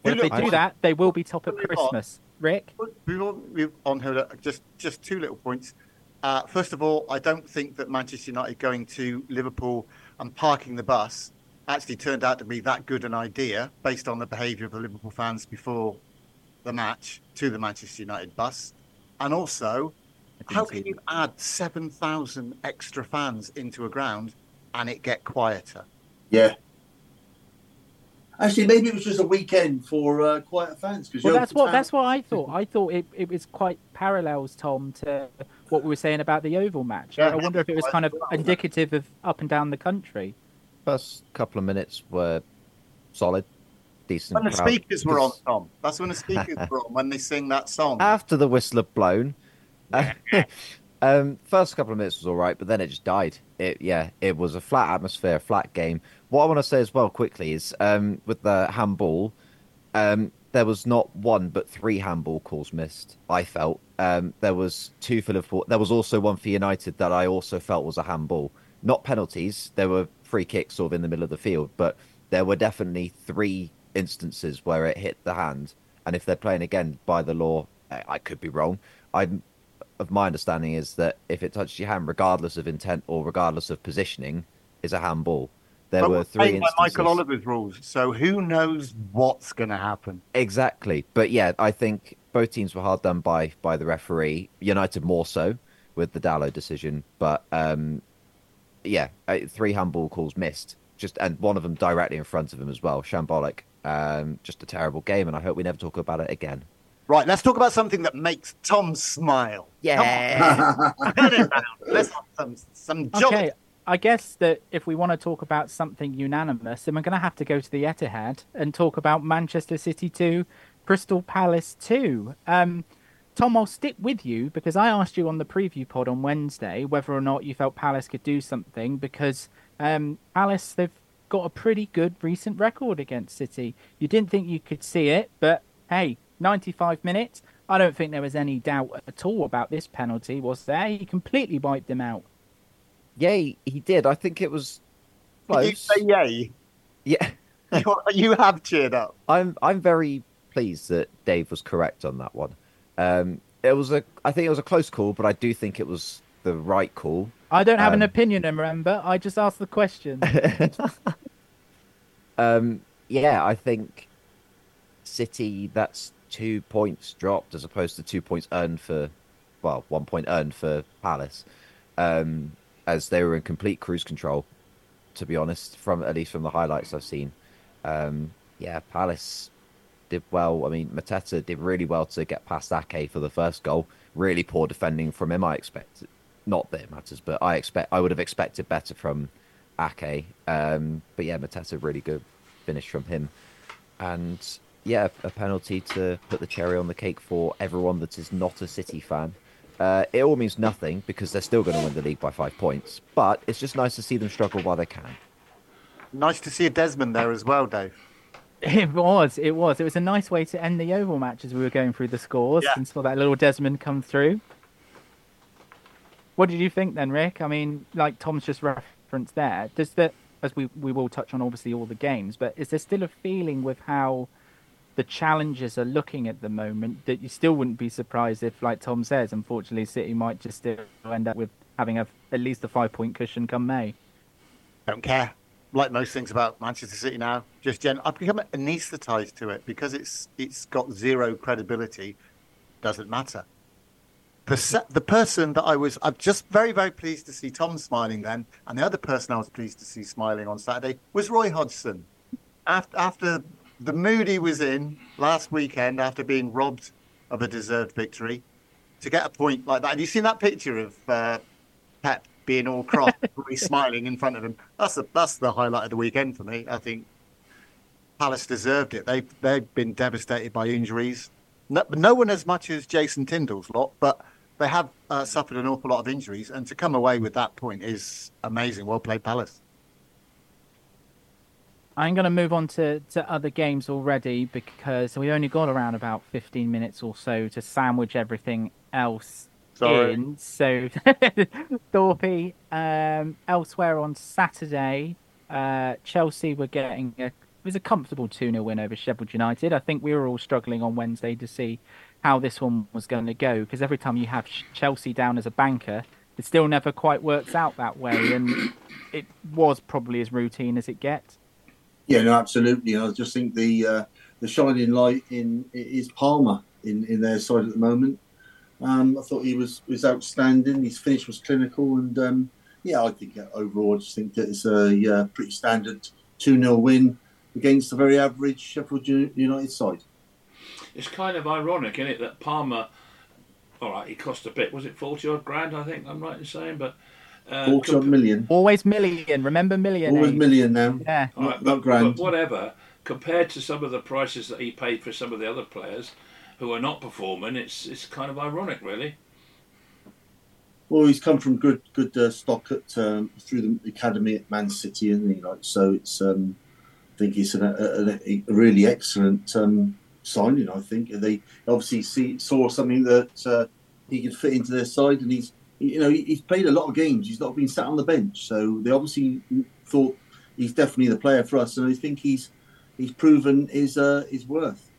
Speaker 3: Well, if they do that, they will be top at
Speaker 5: Really.
Speaker 3: Christmas. Rick?
Speaker 5: Before we on here, just just two little points. Uh, first of all, I don't think that Manchester United going to Liverpool and parking the bus actually turned out to be that good an idea based on the behaviour of the Liverpool fans before the match to the Manchester United bus. And also, how can you add 7,000 extra fans into a ground and it get quieter?
Speaker 6: Yeah. Actually, maybe it was just a weekend for uh, quiet fans. Because
Speaker 3: Well, that's what that's what I thought. I thought it, it was quite parallels, Tom, to what we were saying about the Oval match. I wonder if it was kind of indicative of up and down the country.
Speaker 4: First couple of minutes were solid, decent.
Speaker 5: When the
Speaker 4: crowd.
Speaker 5: speakers were on, Tom. That's when the speakers were on when they sing that song.
Speaker 4: After the whistle had blown, Um, first couple of minutes was all right, but then it just died. It yeah, it was a flat atmosphere, a flat game. What I want to say as well quickly is um, with the handball, um, there was not one but three handball calls missed. I felt um, there was two for Liverpool. There was also one for United that I also felt was a handball. Not penalties. There were free kicks sort of in the middle of the field, but there were definitely three instances where it hit the hand. And if they're playing again by the law, I, I could be wrong. I'm of my understanding is that if it touches your hand, regardless of intent or regardless of positioning, is a handball. There
Speaker 5: But
Speaker 4: were three
Speaker 5: playing by
Speaker 4: instances.
Speaker 5: Michael Oliver's rules, so who knows what's going to happen?
Speaker 4: Exactly, but yeah, I think both teams were hard done by by the referee. United more so with the Dalot decision, but um, yeah, uh, three handball calls missed, just and one of them directly in front of him as well. Shambolic, um, just a terrible game, and I hope we never talk about it again.
Speaker 5: Right, let's talk about something that makes Tom smile.
Speaker 4: Yeah,
Speaker 5: Turn it round. Let's have some some joy.
Speaker 3: Okay, I guess that if we want to talk about something unanimous, then we're going to have to go to the Etihad and talk about Manchester City 2, Crystal Palace 2. Um, Tom, I'll stick with you because I asked you on the preview pod on Wednesday whether or not you felt Palace could do something because um, Palace, they've got a pretty good recent record against City. You didn't think you could see it, but hey, 95 minutes. I don't think there was any doubt at all about this penalty, was there? He completely wiped them out.
Speaker 4: yeah, he, he did. I think it was
Speaker 5: Did you say yay?
Speaker 4: Yeah,
Speaker 5: You, you have cheered up.
Speaker 4: I'm I'm very pleased that Dave was correct on that one. Um, it was a I think it was a close call, but I do think it was the right call.
Speaker 3: I don't have an
Speaker 4: Um,
Speaker 3: opinion, remember? I just asked the question.
Speaker 4: Um, yeah, I think City that's two points dropped as opposed to two points earned for, well, one point earned for Palace, um, as they were in complete cruise control. To be honest, from at least from the highlights I've seen, um, yeah, Palace did well. I mean, Mateta did really well to get past Ake for the first goal. Really poor defending from him. I expect, not that it matters, but I expect I would have expected better from Ake. Um, but yeah, Mateta really good finish from him, and yeah, a penalty to put the cherry on the cake for everyone that is not a City fan. Uh, it all means nothing because they're still going to win the league by five points, but it's just nice to see them struggle while they can.
Speaker 5: Nice to see a Desmond there as well, Dave.
Speaker 3: It was, it was. It was a nice way to end the Oval match as we were going through the scores
Speaker 5: Yeah.
Speaker 3: and saw that little Desmond come through. What did you think then, Rick? I mean, like Tom's just referenced there, does that, as we, we will touch on obviously all the games, but is there still a feeling with how the challenges are looking at the moment that you still wouldn't be surprised if, like Tom says, unfortunately City might just still end up with having a, at least a five point cushion come May?
Speaker 5: Don't care. Like most things about Manchester City now, just gen. I've become anaesthetised to it because it's it's got zero credibility. Doesn't matter. The the person that I was, I'm just very very pleased to see Tom smiling then, and the other person I was pleased to see smiling on Saturday was Roy Hodgson. After after the mood he was in last weekend, after being robbed of a deserved victory, to get a point like that. Have you seen that picture of uh, Pep being all cross, Roy smiling in front of him? That's the that's the highlight of the weekend for me. I think Palace deserved it. They they've been devastated by injuries. No, no one as much as Jason Tindall's lot, but they have uh, suffered an awful lot of injuries, and to come away with that point is amazing. Well played, Palace.
Speaker 3: I'm going to move on to, to other games already because we only got around about 15 minutes or so to sandwich everything else
Speaker 5: Sorry.
Speaker 3: in. So, Thorpe, um, elsewhere on Saturday, uh, Chelsea were getting a, it was a comfortable 2 0 win over Sheffield United. I think we were all struggling on Wednesday to see how this one was going to go because every time you have Chelsea down as a banker, it still never quite works out that way. And it was probably as routine as it gets.
Speaker 6: Yeah, no, absolutely. I just think the uh, the shining light in is Palmer in, in their side at the moment. Um, I thought he was was outstanding. His finish was clinical, and um, yeah, I think uh, overall, I just think that it's a yeah, pretty standard two 0 win against a very average Sheffield United side.
Speaker 1: It's kind of ironic, isn't it, that Palmer, all right, he cost a bit. Was it 40 odd grand, I think I'm right in saying? But uh,
Speaker 6: Forty odd
Speaker 1: comp-
Speaker 6: million,
Speaker 3: Always million. Remember million.
Speaker 6: always
Speaker 3: eh?
Speaker 6: million now.
Speaker 3: Yeah.
Speaker 1: all right,
Speaker 6: not,
Speaker 1: but,
Speaker 6: not grand.
Speaker 1: but whatever, compared to some of the prices that he paid for some of the other players who are not performing, it's it's kind of ironic, really.
Speaker 6: Well, he's come from good good uh, stock at um, through the academy at Man City, isn't he? Like so, it's um, I think an, a, a, a really excellent um, signing. I think they obviously see, saw something that uh, he could fit into their side, and he's you know he's played a lot of games. He's not been sat on the bench, so they obviously thought he's definitely the player for us, and I think he's he's proven his uh, his worth.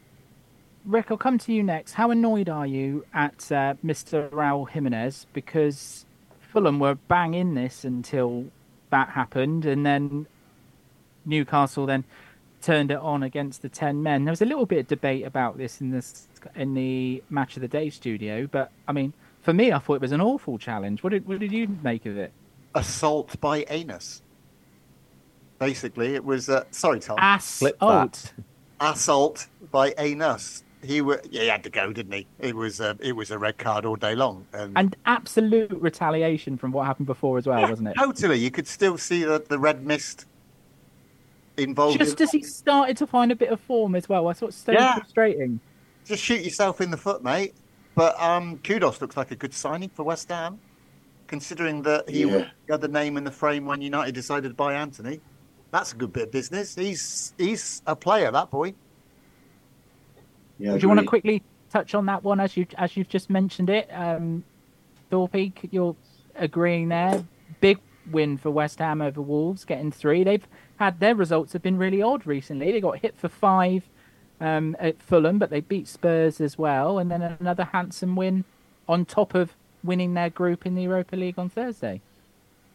Speaker 3: Rick, I'll come to you next. How annoyed are you at uh, Mr. Raul Jimenez because Fulham were bang in this until that happened, and then Newcastle then turned it on against the ten men. There was a little bit of debate about this in this in the match of the day studio, but I mean, for me, I thought it was an awful challenge. What did what did you make of it?
Speaker 5: Assault by anus. Basically, it was. Uh, sorry, Tom.
Speaker 4: Flip
Speaker 3: Assault.
Speaker 5: assault by anus. He were, yeah, he had to go, didn't he? It was a, it was a red card all day long, and,
Speaker 3: And absolute retaliation from what happened before as well, wasn't it?
Speaker 5: totally, you could still see the, the red mist involved.
Speaker 3: Just
Speaker 5: in,
Speaker 3: as he started to find a bit of form as well. I thought so
Speaker 5: Yeah.
Speaker 3: frustrating.
Speaker 5: just shoot yourself in the foot, mate. But um, Kudus looks like a good signing for West Ham, considering that he
Speaker 6: Yeah.
Speaker 5: was the other name in the frame when United decided to buy Antony. That's a good bit of business. He's he's a player, that boy.
Speaker 6: Yeah,
Speaker 3: Do you want to quickly touch on that one as you as you've just mentioned it? Um, Thorpe, you're agreeing there. Big win for West Ham over Wolves, getting three. They've had their results have been really odd recently. They got hit for five um, at Fulham, but they beat Spurs as well, and then another handsome win on top of winning their group in the Europa League on Thursday.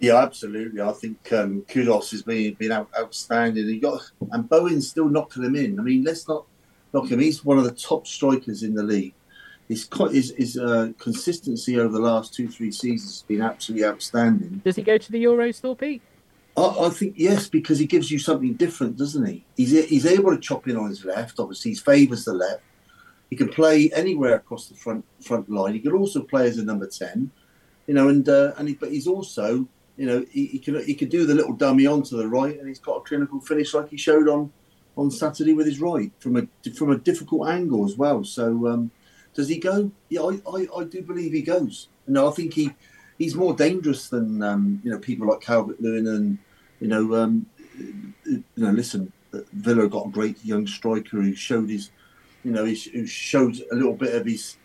Speaker 6: Yeah, absolutely. I think um, Kudus has been been out, outstanding. He got and Bowen's still knocking him in. I mean, let's not knock him. He's one of the top strikers in the league. His his, his uh, consistency over the last two three seasons has been absolutely outstanding.
Speaker 3: Does he go to the Euros, Thorpe?
Speaker 6: I, I think yes, because he gives you something different, doesn't he? He's he's able to chop in on his left. Obviously, he favours the left. He can play anywhere across the front front line. He can also play as a number ten, you know. And uh, and he, but he's also you know he, he can he can do the little dummy onto the right, and he's got a clinical finish like he showed on on Saturday with his right from a from a difficult angle as well. So um, does he go? Yeah, I, I, I do believe he goes. No, I think he he's more dangerous than um, you know people like Calvert Lewin and you know um, you know listen Villa got a great young striker who showed his you know who showed a little bit of his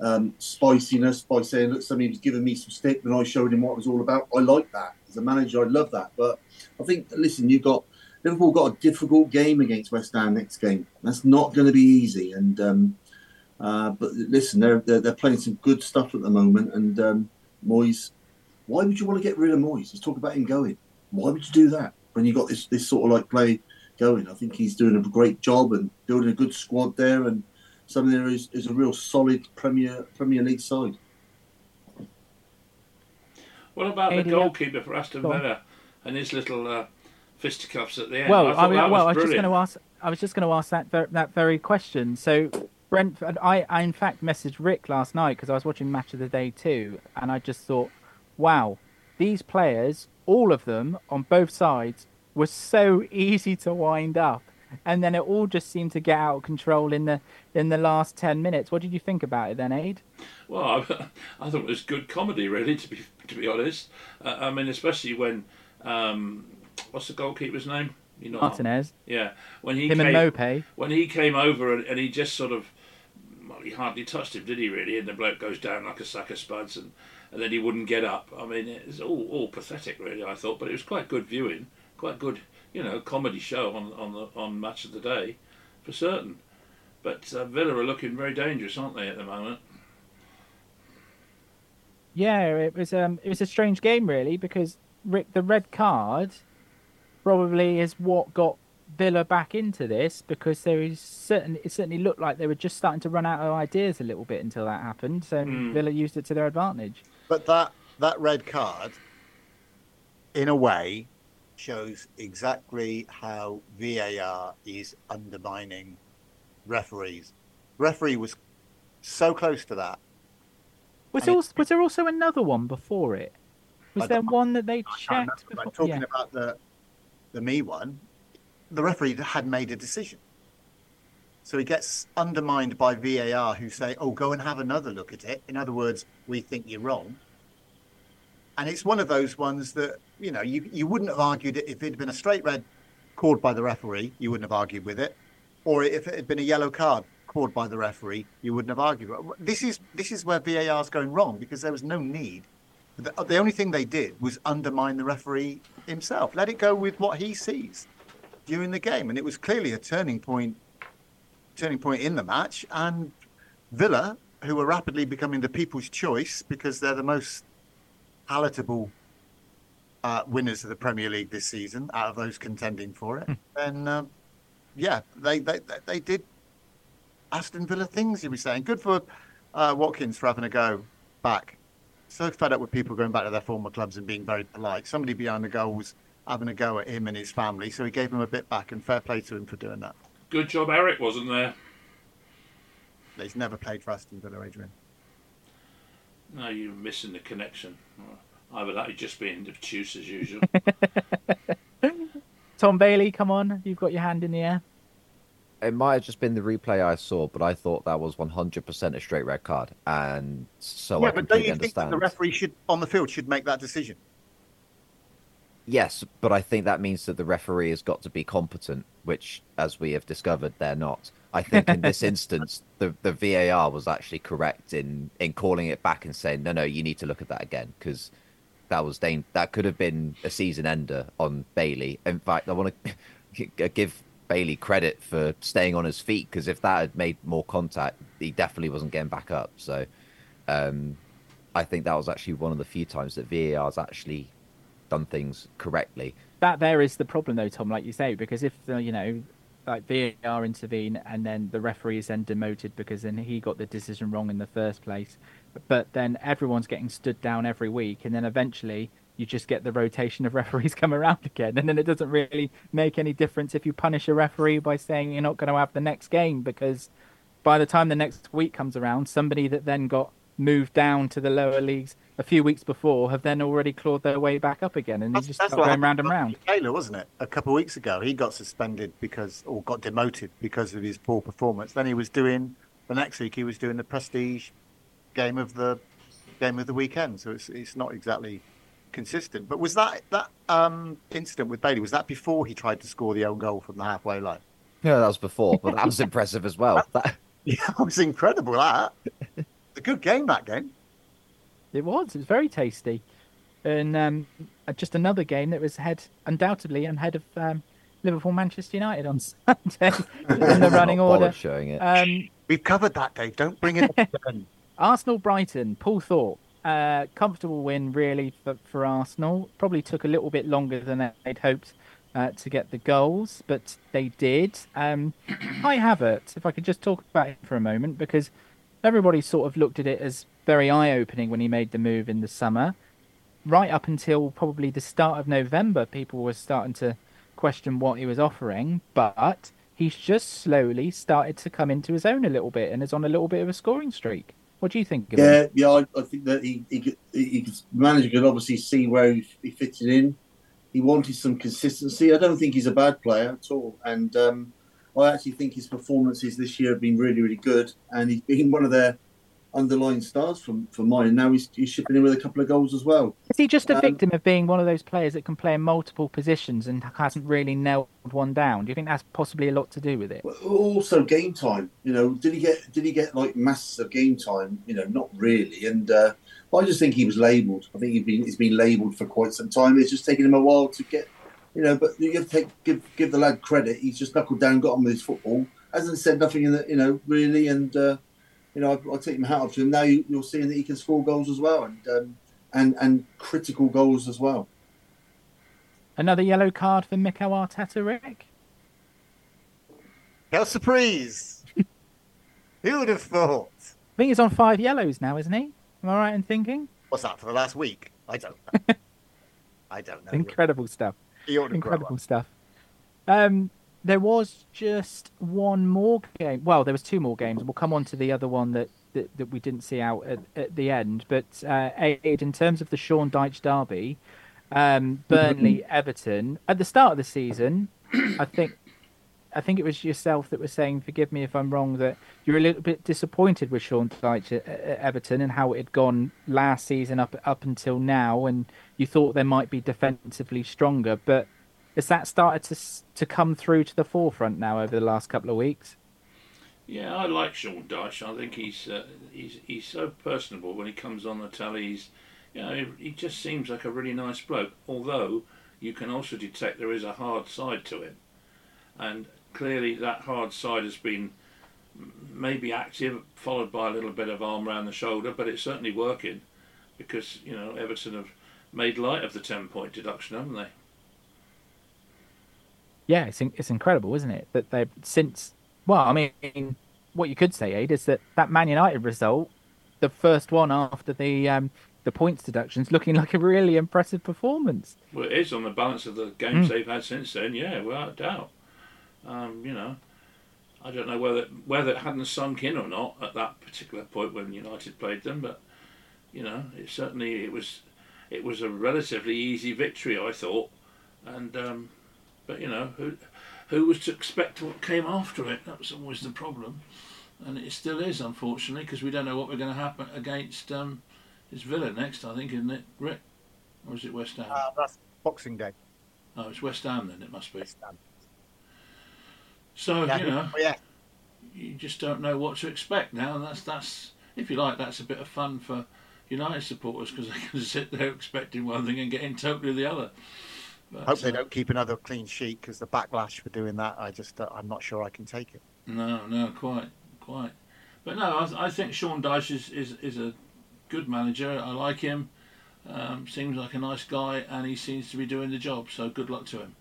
Speaker 6: um, spiciness by saying look somebody was giving me some stick and I showed him what it was all about. I like that as a manager. I love that. But I think listen, you've got Liverpool got a difficult game against West Ham next game. That's not going to be easy. And um, uh, but listen, they're, they're they're playing some good stuff at the moment. And um, Moyes, why would you want to get rid of Moyes? Let's talk about him going. Why would you do that when you got this this sort of like play going? I think he's doing a great job and building a good squad there. And something there is, is a real solid Premier Premier League side.
Speaker 1: What about the goalkeeper for Aston Villa and his little uh, fisticuffs at the end?
Speaker 3: Well,
Speaker 1: I
Speaker 3: I, mean, well, I
Speaker 1: was
Speaker 3: was just going to ask. I was just going to ask that ver- that very question. So, Brentford. I, I in fact messaged Rick last night because I was watching Match of the Day too, and I just thought, wow, these players, all of them on both sides, were so easy to wind up, and then it all just seemed to get out of control in the in the last ten minutes. What did you think about it then, Aid?
Speaker 1: Well, I, I thought it was good comedy, really, to be to be honest. Uh, I mean, especially when um, what's the goalkeeper's name? You know,
Speaker 3: Martinez,
Speaker 1: Yeah, when he
Speaker 3: him
Speaker 1: came,
Speaker 3: and Mope.
Speaker 1: when he came over and, and he just sort of, well, he hardly touched him, did he? Really? And the bloke goes down like a sack of spuds, and, and then he wouldn't get up. I mean, it's all all pathetic, really. I thought, but it was quite good viewing, quite good, you know, comedy show on on the on match of the day, for certain. But uh, Villa are looking very dangerous, aren't they, at the moment?
Speaker 3: Yeah, it was um it was a strange game really because Rick the red card probably is what got Villa back into this because there is certain it certainly looked like they were just starting to run out of ideas a little bit until that happened. So
Speaker 1: Mm.
Speaker 3: Villa used it to their advantage.
Speaker 5: But that that red card, in a way, shows exactly how VAR is undermining referees. Referee was so close to that.
Speaker 3: Was there
Speaker 5: it-
Speaker 3: also, was there also another one before it? Was there one that they checked?
Speaker 5: remember, but
Speaker 3: Before?
Speaker 5: talking
Speaker 3: Yeah.
Speaker 5: about the the me one, the referee had made a decision. So he gets undermined by VAR, who say, "Oh, go and have another look at it." In other words, we think you're wrong. and it's one of those ones that you know you, you wouldn't have argued it if it had been a straight red called by the referee. You wouldn't have argued with it, or if it had been a yellow card called by the referee, you wouldn't have argued. This is this is where VAR is going wrong because there was no need. The, the only thing they did was undermine the referee himself. Let it go with what he sees during the game, and it was clearly a turning point turning point in the match. And Villa, who are rapidly becoming the people's choice because they're the most palatable uh, winners of the Premier League this season out of those contending for it, then um, yeah, they, they they they did Aston Villa things. You were saying good for uh, Watkins for having a go back. So fed up with people going back to their former clubs and being very polite. Somebody behind the goal was having a go at him and his family, so he gave him a bit back, and fair play to him for doing that.
Speaker 1: Good job, Eric wasn't there.
Speaker 5: He's never played for Aston Villa, Adrian.
Speaker 1: No, you're missing the connection. Either that or just being obtuse as usual.
Speaker 3: Tom Bailey, come on, you've got your hand in the air.
Speaker 4: It might have just been the replay I saw, but I thought that was 100% a straight red card, and so
Speaker 5: yeah,
Speaker 4: I
Speaker 5: but don't you think that
Speaker 4: understand.
Speaker 5: the referee should on the field should make that decision?
Speaker 4: Yes, but I think that means that the referee has got to be competent, which, as we have discovered, they're not. I think in this instance, the, the VAR was actually correct in, in calling it back and saying, no, no, you need to look at that again because that was dan- that could have been a season ender on Bailey. In fact, I want to give Bailey credit for staying on his feet because if that had made more contact, he definitely wasn't getting back up. So um, I think that was actually one of the few times that VAR has actually done things correctly.
Speaker 3: That there is the problem, though, Tom, like you say, because if uh, you know, like VAR intervene and then the referee is then demoted because then he got the decision wrong in the first place, but then everyone's getting stood down every week, and then eventually you just get the rotation of referees come around again, and then it doesn't really make any difference if you punish a referee by saying you're not going to have the next game because by the time the next week comes around, somebody that then got moved down to the lower leagues a few weeks before have then already clawed their way back up again, and they just start going round and round.
Speaker 5: Taylor, wasn't it? A couple of weeks ago, he got suspended because, or got demoted because of his poor performance. Then he was doing the next week. He was doing the prestige game of the game of the weekend. So it's it's not exactly consistent. But was that that um, incident with Bailey? Was that before he tried to score the own goal from the halfway line?
Speaker 4: Yeah, that was before, but that was impressive as well. That,
Speaker 5: Yeah, it was incredible. That it's a good game. That game.
Speaker 3: It was. It was very tasty, and um, uh, just another game that was ahead, undoubtedly ahead of um, Liverpool Manchester United on Sunday in the running
Speaker 4: not
Speaker 3: order.
Speaker 4: showing it.
Speaker 3: Um,
Speaker 5: We've covered that, Dave. Don't bring it up again.
Speaker 3: Arsenal Brighton, Paul Thorpe. Uh, comfortable win, really, for, for Arsenal. Probably took a little bit longer than they'd hoped uh, to get the goals, but they did. Um, Kai Havertz, if I could just talk about it for a moment, because everybody sort of looked at it as very eye opening when he made the move in the summer. Right up until probably the start of November, people were starting to question what he was offering, but he's just slowly started to come into his own a little bit and is on a little bit of a scoring streak. What do you think?
Speaker 6: Yeah, yeah, I, I think that he, he, could- he, he manager could obviously see where he, he fitted in. He wanted some consistency. I don't think he's a bad player at all, and um, I actually think his performances this year have been really, really good. And he's been one of their underlying stars from for mine. And now he's, he's shipping in with a couple of goals as well.
Speaker 3: Is he just a
Speaker 6: Um,
Speaker 3: victim of being one of those players that can play in multiple positions and hasn't really nailed one down? Do you think that's possibly a lot to do with it?
Speaker 6: Also, game time. You know, did he get did he get like masses of game time? You know, not really. And uh, I just think he was labelled. I think he's been he's been labelled for quite some time. It's just taken him a while to get. You know, but you have to take, give give the lad credit. He's just knuckled down, got on with his football. Hasn't said nothing in the, you know really, and uh, you know I, I take him hat off to him. Now you, you're seeing that he can score goals as well, and um, and and critical goals as well.
Speaker 3: Another yellow card for Mikel Arteta, Rick?
Speaker 5: Quelle surprise! Who would have thought?
Speaker 3: I think he's on five yellows now, isn't he? Am I right in thinking?
Speaker 5: What's that for the last week? I don't know. I don't know.
Speaker 3: Incredible stuff.
Speaker 5: He ought to grow
Speaker 3: Incredible
Speaker 5: up.
Speaker 3: stuff. Um, there was just one more game. Well, there was two more games. We'll come on to the other one that, that, that we didn't see out at, at the end. But uh, Aid, in terms of the Sean Dyche derby, um, Burnley Everton at the start of the season, I think I think it was yourself that was saying, forgive me if I'm wrong, that you're a little bit disappointed with Sean Dyche at, at Everton and how it had gone last season up up until now, and you thought they might be defensively stronger, but has that started to to come through to the forefront now over the last couple of weeks?
Speaker 1: Yeah, I like Sean Dyche. I think he's uh, he's he's so personable when he comes on the telly. He's, you know, he, just seems like a really nice bloke. Although you can also detect there is a hard side to him, and clearly that hard side has been maybe active, followed by a little bit of arm around the shoulder, but it's certainly working because you know Everton have made light of the ten point deduction, haven't they?
Speaker 3: Yeah, it's in- it's incredible, isn't it? That they since well, I mean, what you could say, Aid, is that that Man United result, the first one after the um, the points deductions, looking like a really impressive performance.
Speaker 1: Well, it is on the balance of the games they've had since then. Yeah, without doubt. Um, you know, I don't know whether whether it hadn't sunk in or not at that particular point when United played them, but you know, it certainly it was it was a relatively easy victory, I thought, and um, but you know who who was to expect what came after it? That was always the problem, and it still is, unfortunately, because we don't know what we're going to happen against. Um, it's Villa next, I think, isn't it, Rick? Or is it West Ham?
Speaker 5: Uh, that's Boxing Day.
Speaker 1: Oh, it's West Ham then. It must be. So
Speaker 5: Yeah,
Speaker 1: you know,
Speaker 5: yeah.
Speaker 1: you just don't know what to expect now, and that's that's if you like, that's a bit of fun for United supporters because they can sit there expecting one thing and getting totally the other. But,
Speaker 5: Hope they
Speaker 1: uh,
Speaker 5: don't keep another clean sheet because the backlash for doing that, I just, uh, I'm not sure I can take it.
Speaker 1: No, no, quite, quite. But no, I, I think Sean Dyche is, is is a good manager. I like him. Um, seems like a nice guy, and he seems to be doing the job. So good luck to him.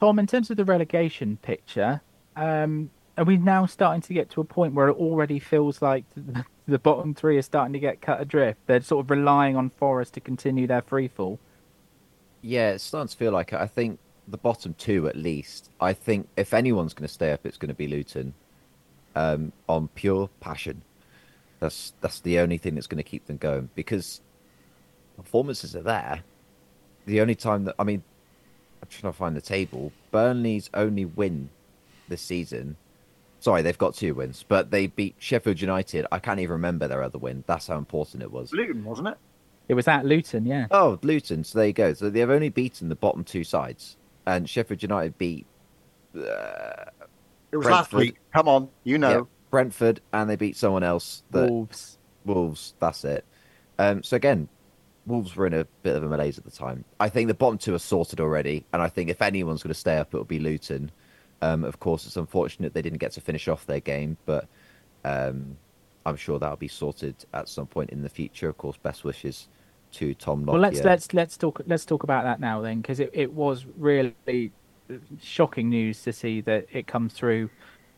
Speaker 3: Tom, in terms of the relegation picture, um, are we now starting to get to a point where it already feels like the, the bottom three are starting to get cut adrift? They're sort of relying on Forest to continue their free fall.
Speaker 4: Yeah, it's starting to feel like it. I think the bottom two, at least. I think if anyone's going to stay up, it's going to be Luton. Um, on pure passion, that's that's the only thing that's going to keep them going because performances are there. The only time that I mean, I'm trying to find the table. Burnley's only win this season. Sorry, they've got two wins, but they beat Sheffield United. I can't even remember their other win. That's how important it was.
Speaker 5: Luton, wasn't it?
Speaker 3: It was at Luton, yeah.
Speaker 4: Oh, Luton. So there you go. So they've only beaten the bottom two sides, and Sheffield United beat uh,
Speaker 5: It was last week. Come on, you know.
Speaker 4: yeah, Brentford, and they beat someone else. That
Speaker 3: Wolves.
Speaker 4: Wolves. That's it. Um, so again, Wolves were in a bit of a malaise at the time. I think the bottom two are sorted already, and I think if anyone's going to stay up, it will be Luton. Um, of course, it's unfortunate they didn't get to finish off their game, but um, I'm sure that'll be sorted at some point in the future. Of course, best wishes to Tom Lockyer.
Speaker 3: Well, let's let's let's talk let's talk about that now then, because it, it was really shocking news to see that it comes through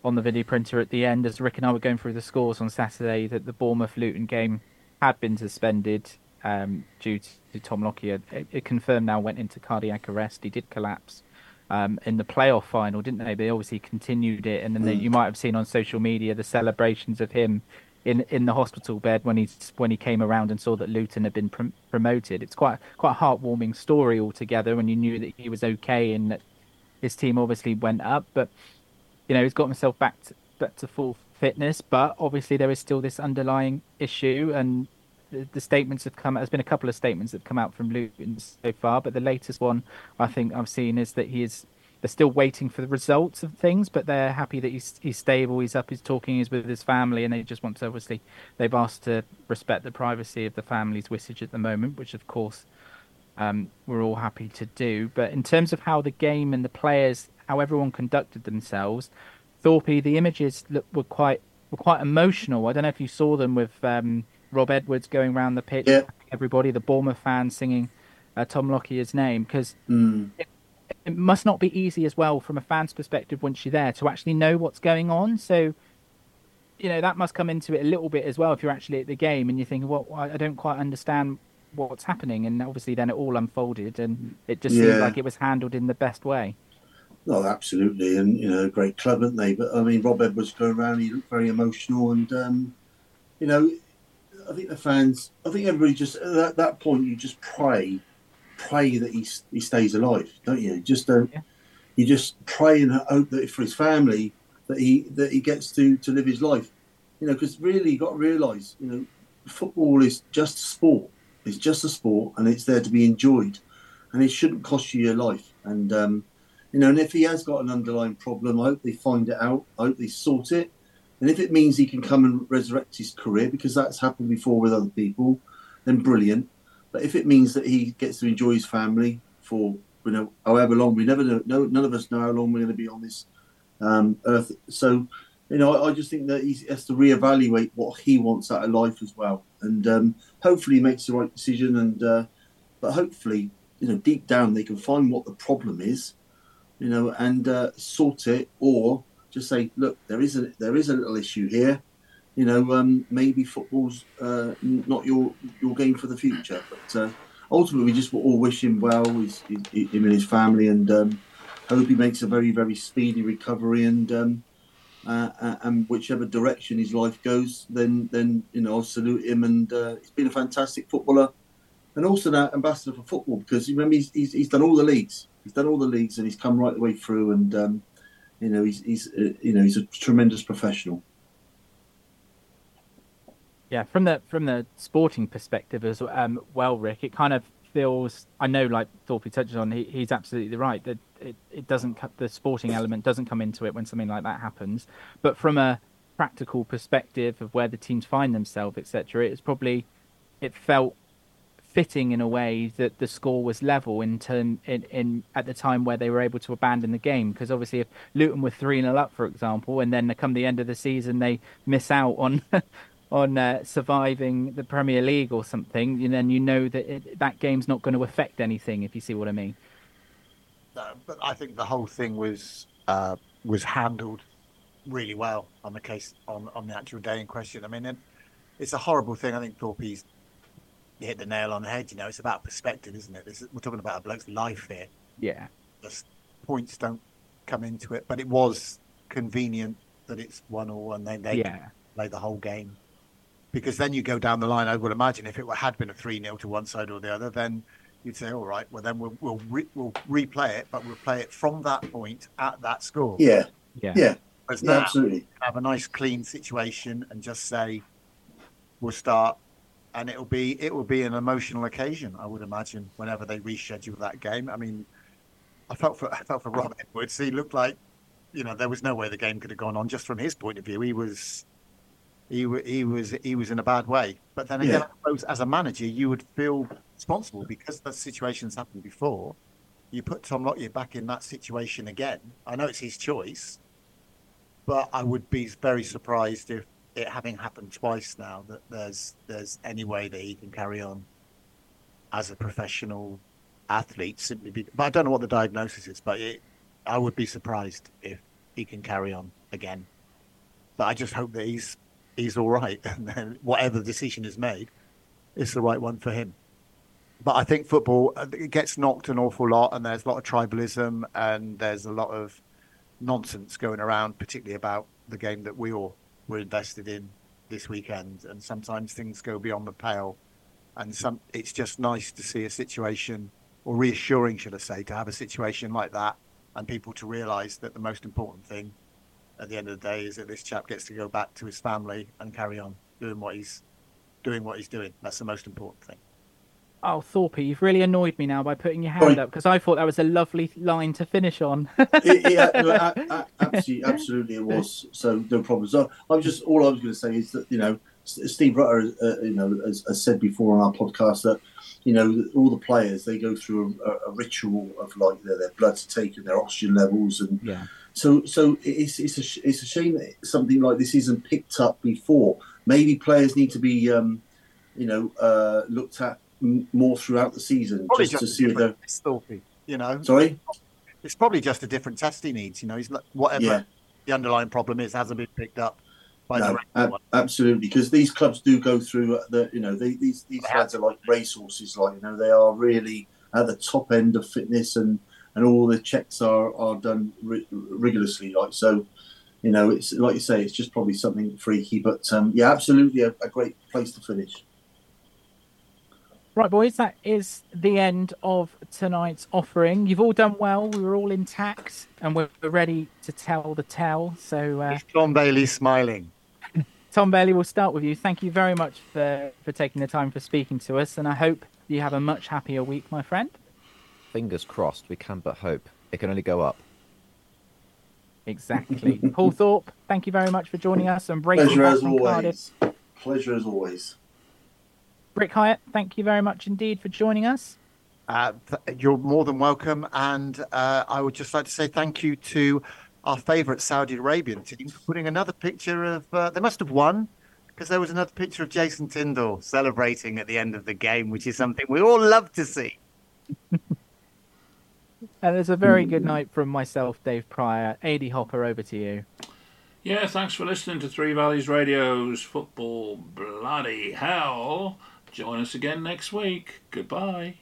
Speaker 3: on the video printer at the end as Rick and I were going through the scores on Saturday that the Bournemouth Luton game had been suspended um, due to, to Tom Lockyer. It, it confirmed now went into cardiac arrest. He did collapse um, in the playoff final, didn't they? They obviously continued it, and then they, you might have seen on social media the celebrations of him in in the hospital bed when he when he came around and saw that Luton had been prom- promoted. It's quite quite a heartwarming story altogether when you knew that he was okay and that his team obviously went up, but you know he's got himself back to, back to full fitness. But obviously there is still this underlying issue, and the, the statements have come. There's been a couple of statements that have come out from Luton so far, but the latest one I think I've seen is that he is. They're still waiting for the results of things, but they're happy that he's he's stable. He's up. He's talking. He's with his family, and they just want to obviously. They've asked to respect the privacy of the family's wishes at the moment, which of course um, we're all happy to do. But in terms of how the game and the players, how everyone conducted themselves, Thorpe, the images look, were quite were quite emotional. I don't know if you saw them with um, Rob Edwards going around the pitch,
Speaker 6: Yeah.
Speaker 3: everybody, the Bournemouth fans singing uh, Tom Lockyer's name, because
Speaker 6: Mm.
Speaker 3: it must not be easy as well from a fan's perspective once you're there to actually know what's going on. So, you know, that must come into it a little bit as well if you're actually at the game and you think, well, I don't quite understand what's happening. And obviously, then it all unfolded and it just seemed like it was handled in the best way.
Speaker 6: Oh, absolutely, and you know, great club, aren't they? But I mean, Rob Edwards going around, he looked very emotional, and um, you know, I think the fans, I think everybody just at that point, you just pray, pray that he he stays alive, don't you? Just don't,
Speaker 3: Yeah.
Speaker 6: you just pray and hope that for his family that he that he gets to to live his life. You know, because really you got to realise, you know, football is just a sport. It's just a sport, and it's there to be enjoyed, and it shouldn't cost you your life. And um, you know, and if he has got an underlying problem, I hope they find it out. I hope they sort it. And if it means he can come and resurrect his career, because that's happened before with other people, then brilliant. But if it means that he gets to enjoy his family for you know however long, we never know. No, none of us know how long we're going to be on this um, earth. So you know, I, I just think that he has to reevaluate what he wants out of life as well, and um, hopefully he makes the right decision. And uh, but hopefully, you know, deep down they can find what the problem is, you know, and uh, sort it, or just say, look, there is a there is a little issue here. You know, um, maybe football's uh, not your your game for the future. But uh, ultimately, we just all wish him well, his, his, him and his family, and um, hope he makes a very very speedy recovery. And um, uh, uh, and whichever direction his life goes, then then you know I'll salute him. And uh, he's been a fantastic footballer, and also that ambassador for football because remember he's, he's he's done all the leagues. He's done all the leagues, and he's come right the way through. And um, you know he's he's uh, you know he's a tremendous professional.
Speaker 3: Yeah, from the from the sporting perspective as um, well, Rick, it kind of feels. I know, like Thorpe touches on, he, he's absolutely right that it, it doesn't the sporting element doesn't come into it when something like that happens. But from a practical perspective of where the teams find themselves, etc., it's probably it felt fitting in a way that the score was level in term in, in at the time where they were able to abandon the game because obviously if Luton were 3 0 up for example and then come the end of the season they miss out on on uh, surviving the Premier League or something and then you know that it, that game's not going to affect anything if you see what I mean
Speaker 5: No, but I think the whole thing was uh, was handled really well on the case on, on the actual day in question. I mean, it, it's a horrible thing. I think Thorpe's hit the nail on the head. You know, it's about perspective, isn't it? Is, we're talking about a bloke's life here.
Speaker 3: yeah
Speaker 5: The points don't come into it, but it was convenient that it's one all and they they
Speaker 3: yeah
Speaker 5: play the whole game. Because then you go down the line. I would imagine if it had been a three 0 to one side or the other, then you'd say, all right, well then we'll we'll, re- we'll replay it, but we'll play it from that point at that score.
Speaker 6: Yeah,
Speaker 3: yeah
Speaker 6: yeah,
Speaker 5: Whereas
Speaker 6: yeah,
Speaker 5: now,
Speaker 6: absolutely.
Speaker 5: have a nice clean situation and just say we'll start and it'll be it will be an emotional occasion i would imagine whenever they reschedule that game i mean i felt for i felt for rob edwards he looked like you know there was no way the game could have gone on just from his point of view he was he, he was he was in a bad way. But then again
Speaker 6: Yeah.
Speaker 5: I suppose as a manager you would feel responsible because the situations happened before. You put tom lockyer back in that situation again. I know it's his choice but I would be very surprised if it having happened twice now that there's there's any way that he can carry on as a professional athlete simply be, but I don't know what the diagnosis is but it, I would be surprised if he can carry on again. But I just hope that he's he's all right and then whatever decision is made is the right one for him but I think football uh, it gets knocked an awful lot and there's a lot of tribalism and there's a lot of nonsense going around, particularly about the game that we all were invested in this weekend. And sometimes things go beyond the pale. And some, it's just nice to see a situation, or reassuring, should I say, to have a situation like that, and people to realise that the most important thing at the end of the day is that this chap gets to go back to his family and carry on doing what he's doing. What he's doing. That's the most important thing.
Speaker 3: oh Thorpe you've really annoyed me now by putting your hand
Speaker 6: Sorry.
Speaker 3: up because I thought that was a lovely line to finish on
Speaker 6: yeah, no, a- a- absolutely, absolutely, it was. So no problem. So I was just all I was going to say is that you know Steve Rutter, uh, you know, has, has said before on our podcast that you know all the players they go through a, a ritual of like their, their blood's taken, their oxygen levels, and
Speaker 3: yeah
Speaker 6: so so it's it's a it's a shame that something like this isn't picked up before. Maybe players need to be um, you know uh, looked at m- more throughout the season
Speaker 5: Probably
Speaker 6: just to
Speaker 5: just a
Speaker 6: see if they're
Speaker 5: different test, You know,
Speaker 6: sorry.
Speaker 5: it's probably just a different test he needs. You know, he's whatever
Speaker 6: Yeah.
Speaker 5: the underlying problem is hasn't been picked up by
Speaker 6: No, ab- absolutely, because these clubs do go through uh, the, you know, they, these these lads are like racehorses, like you know, they are really at the top end of fitness, and and all the checks are are done ri- rigorously, like so. You know, it's like you say, it's just probably something freaky, but um, yeah, absolutely a, a great place to finish.
Speaker 3: Right, boys, that is the end of tonight's offering. You've all done well. We were all intact, and we're we're ready to tell the tale. So, uh,
Speaker 5: Is Tom Bailey smiling?
Speaker 3: Tom Bailey, we'll start with you. Thank you very much for, for taking the time for speaking to us, and I hope you have a much happier week, my friend.
Speaker 4: Fingers crossed. We can but hope. It can only go up.
Speaker 3: Exactly. Paul Thorpe, thank you very much for joining us and breaking
Speaker 6: Pleasure as
Speaker 3: from Cardiff.
Speaker 6: always. Pleasure as always.
Speaker 3: Brick Hyatt, thank you very much indeed for joining us.
Speaker 5: Uh, th- you're more than welcome. And uh, I would just like to say thank you to our favourite Saudi Arabian team for putting another picture of. Uh, they must have won because there was another picture of Jason Tindall celebrating at the end of the game, which is something we all love to see.
Speaker 3: Uh, and there's a very good mm. night from myself, Dave Pryor. AD Hopper, over to you.
Speaker 1: Yeah, thanks for listening to Three Valleys Radio's Football Bloody Hell. Join us again next week. Goodbye.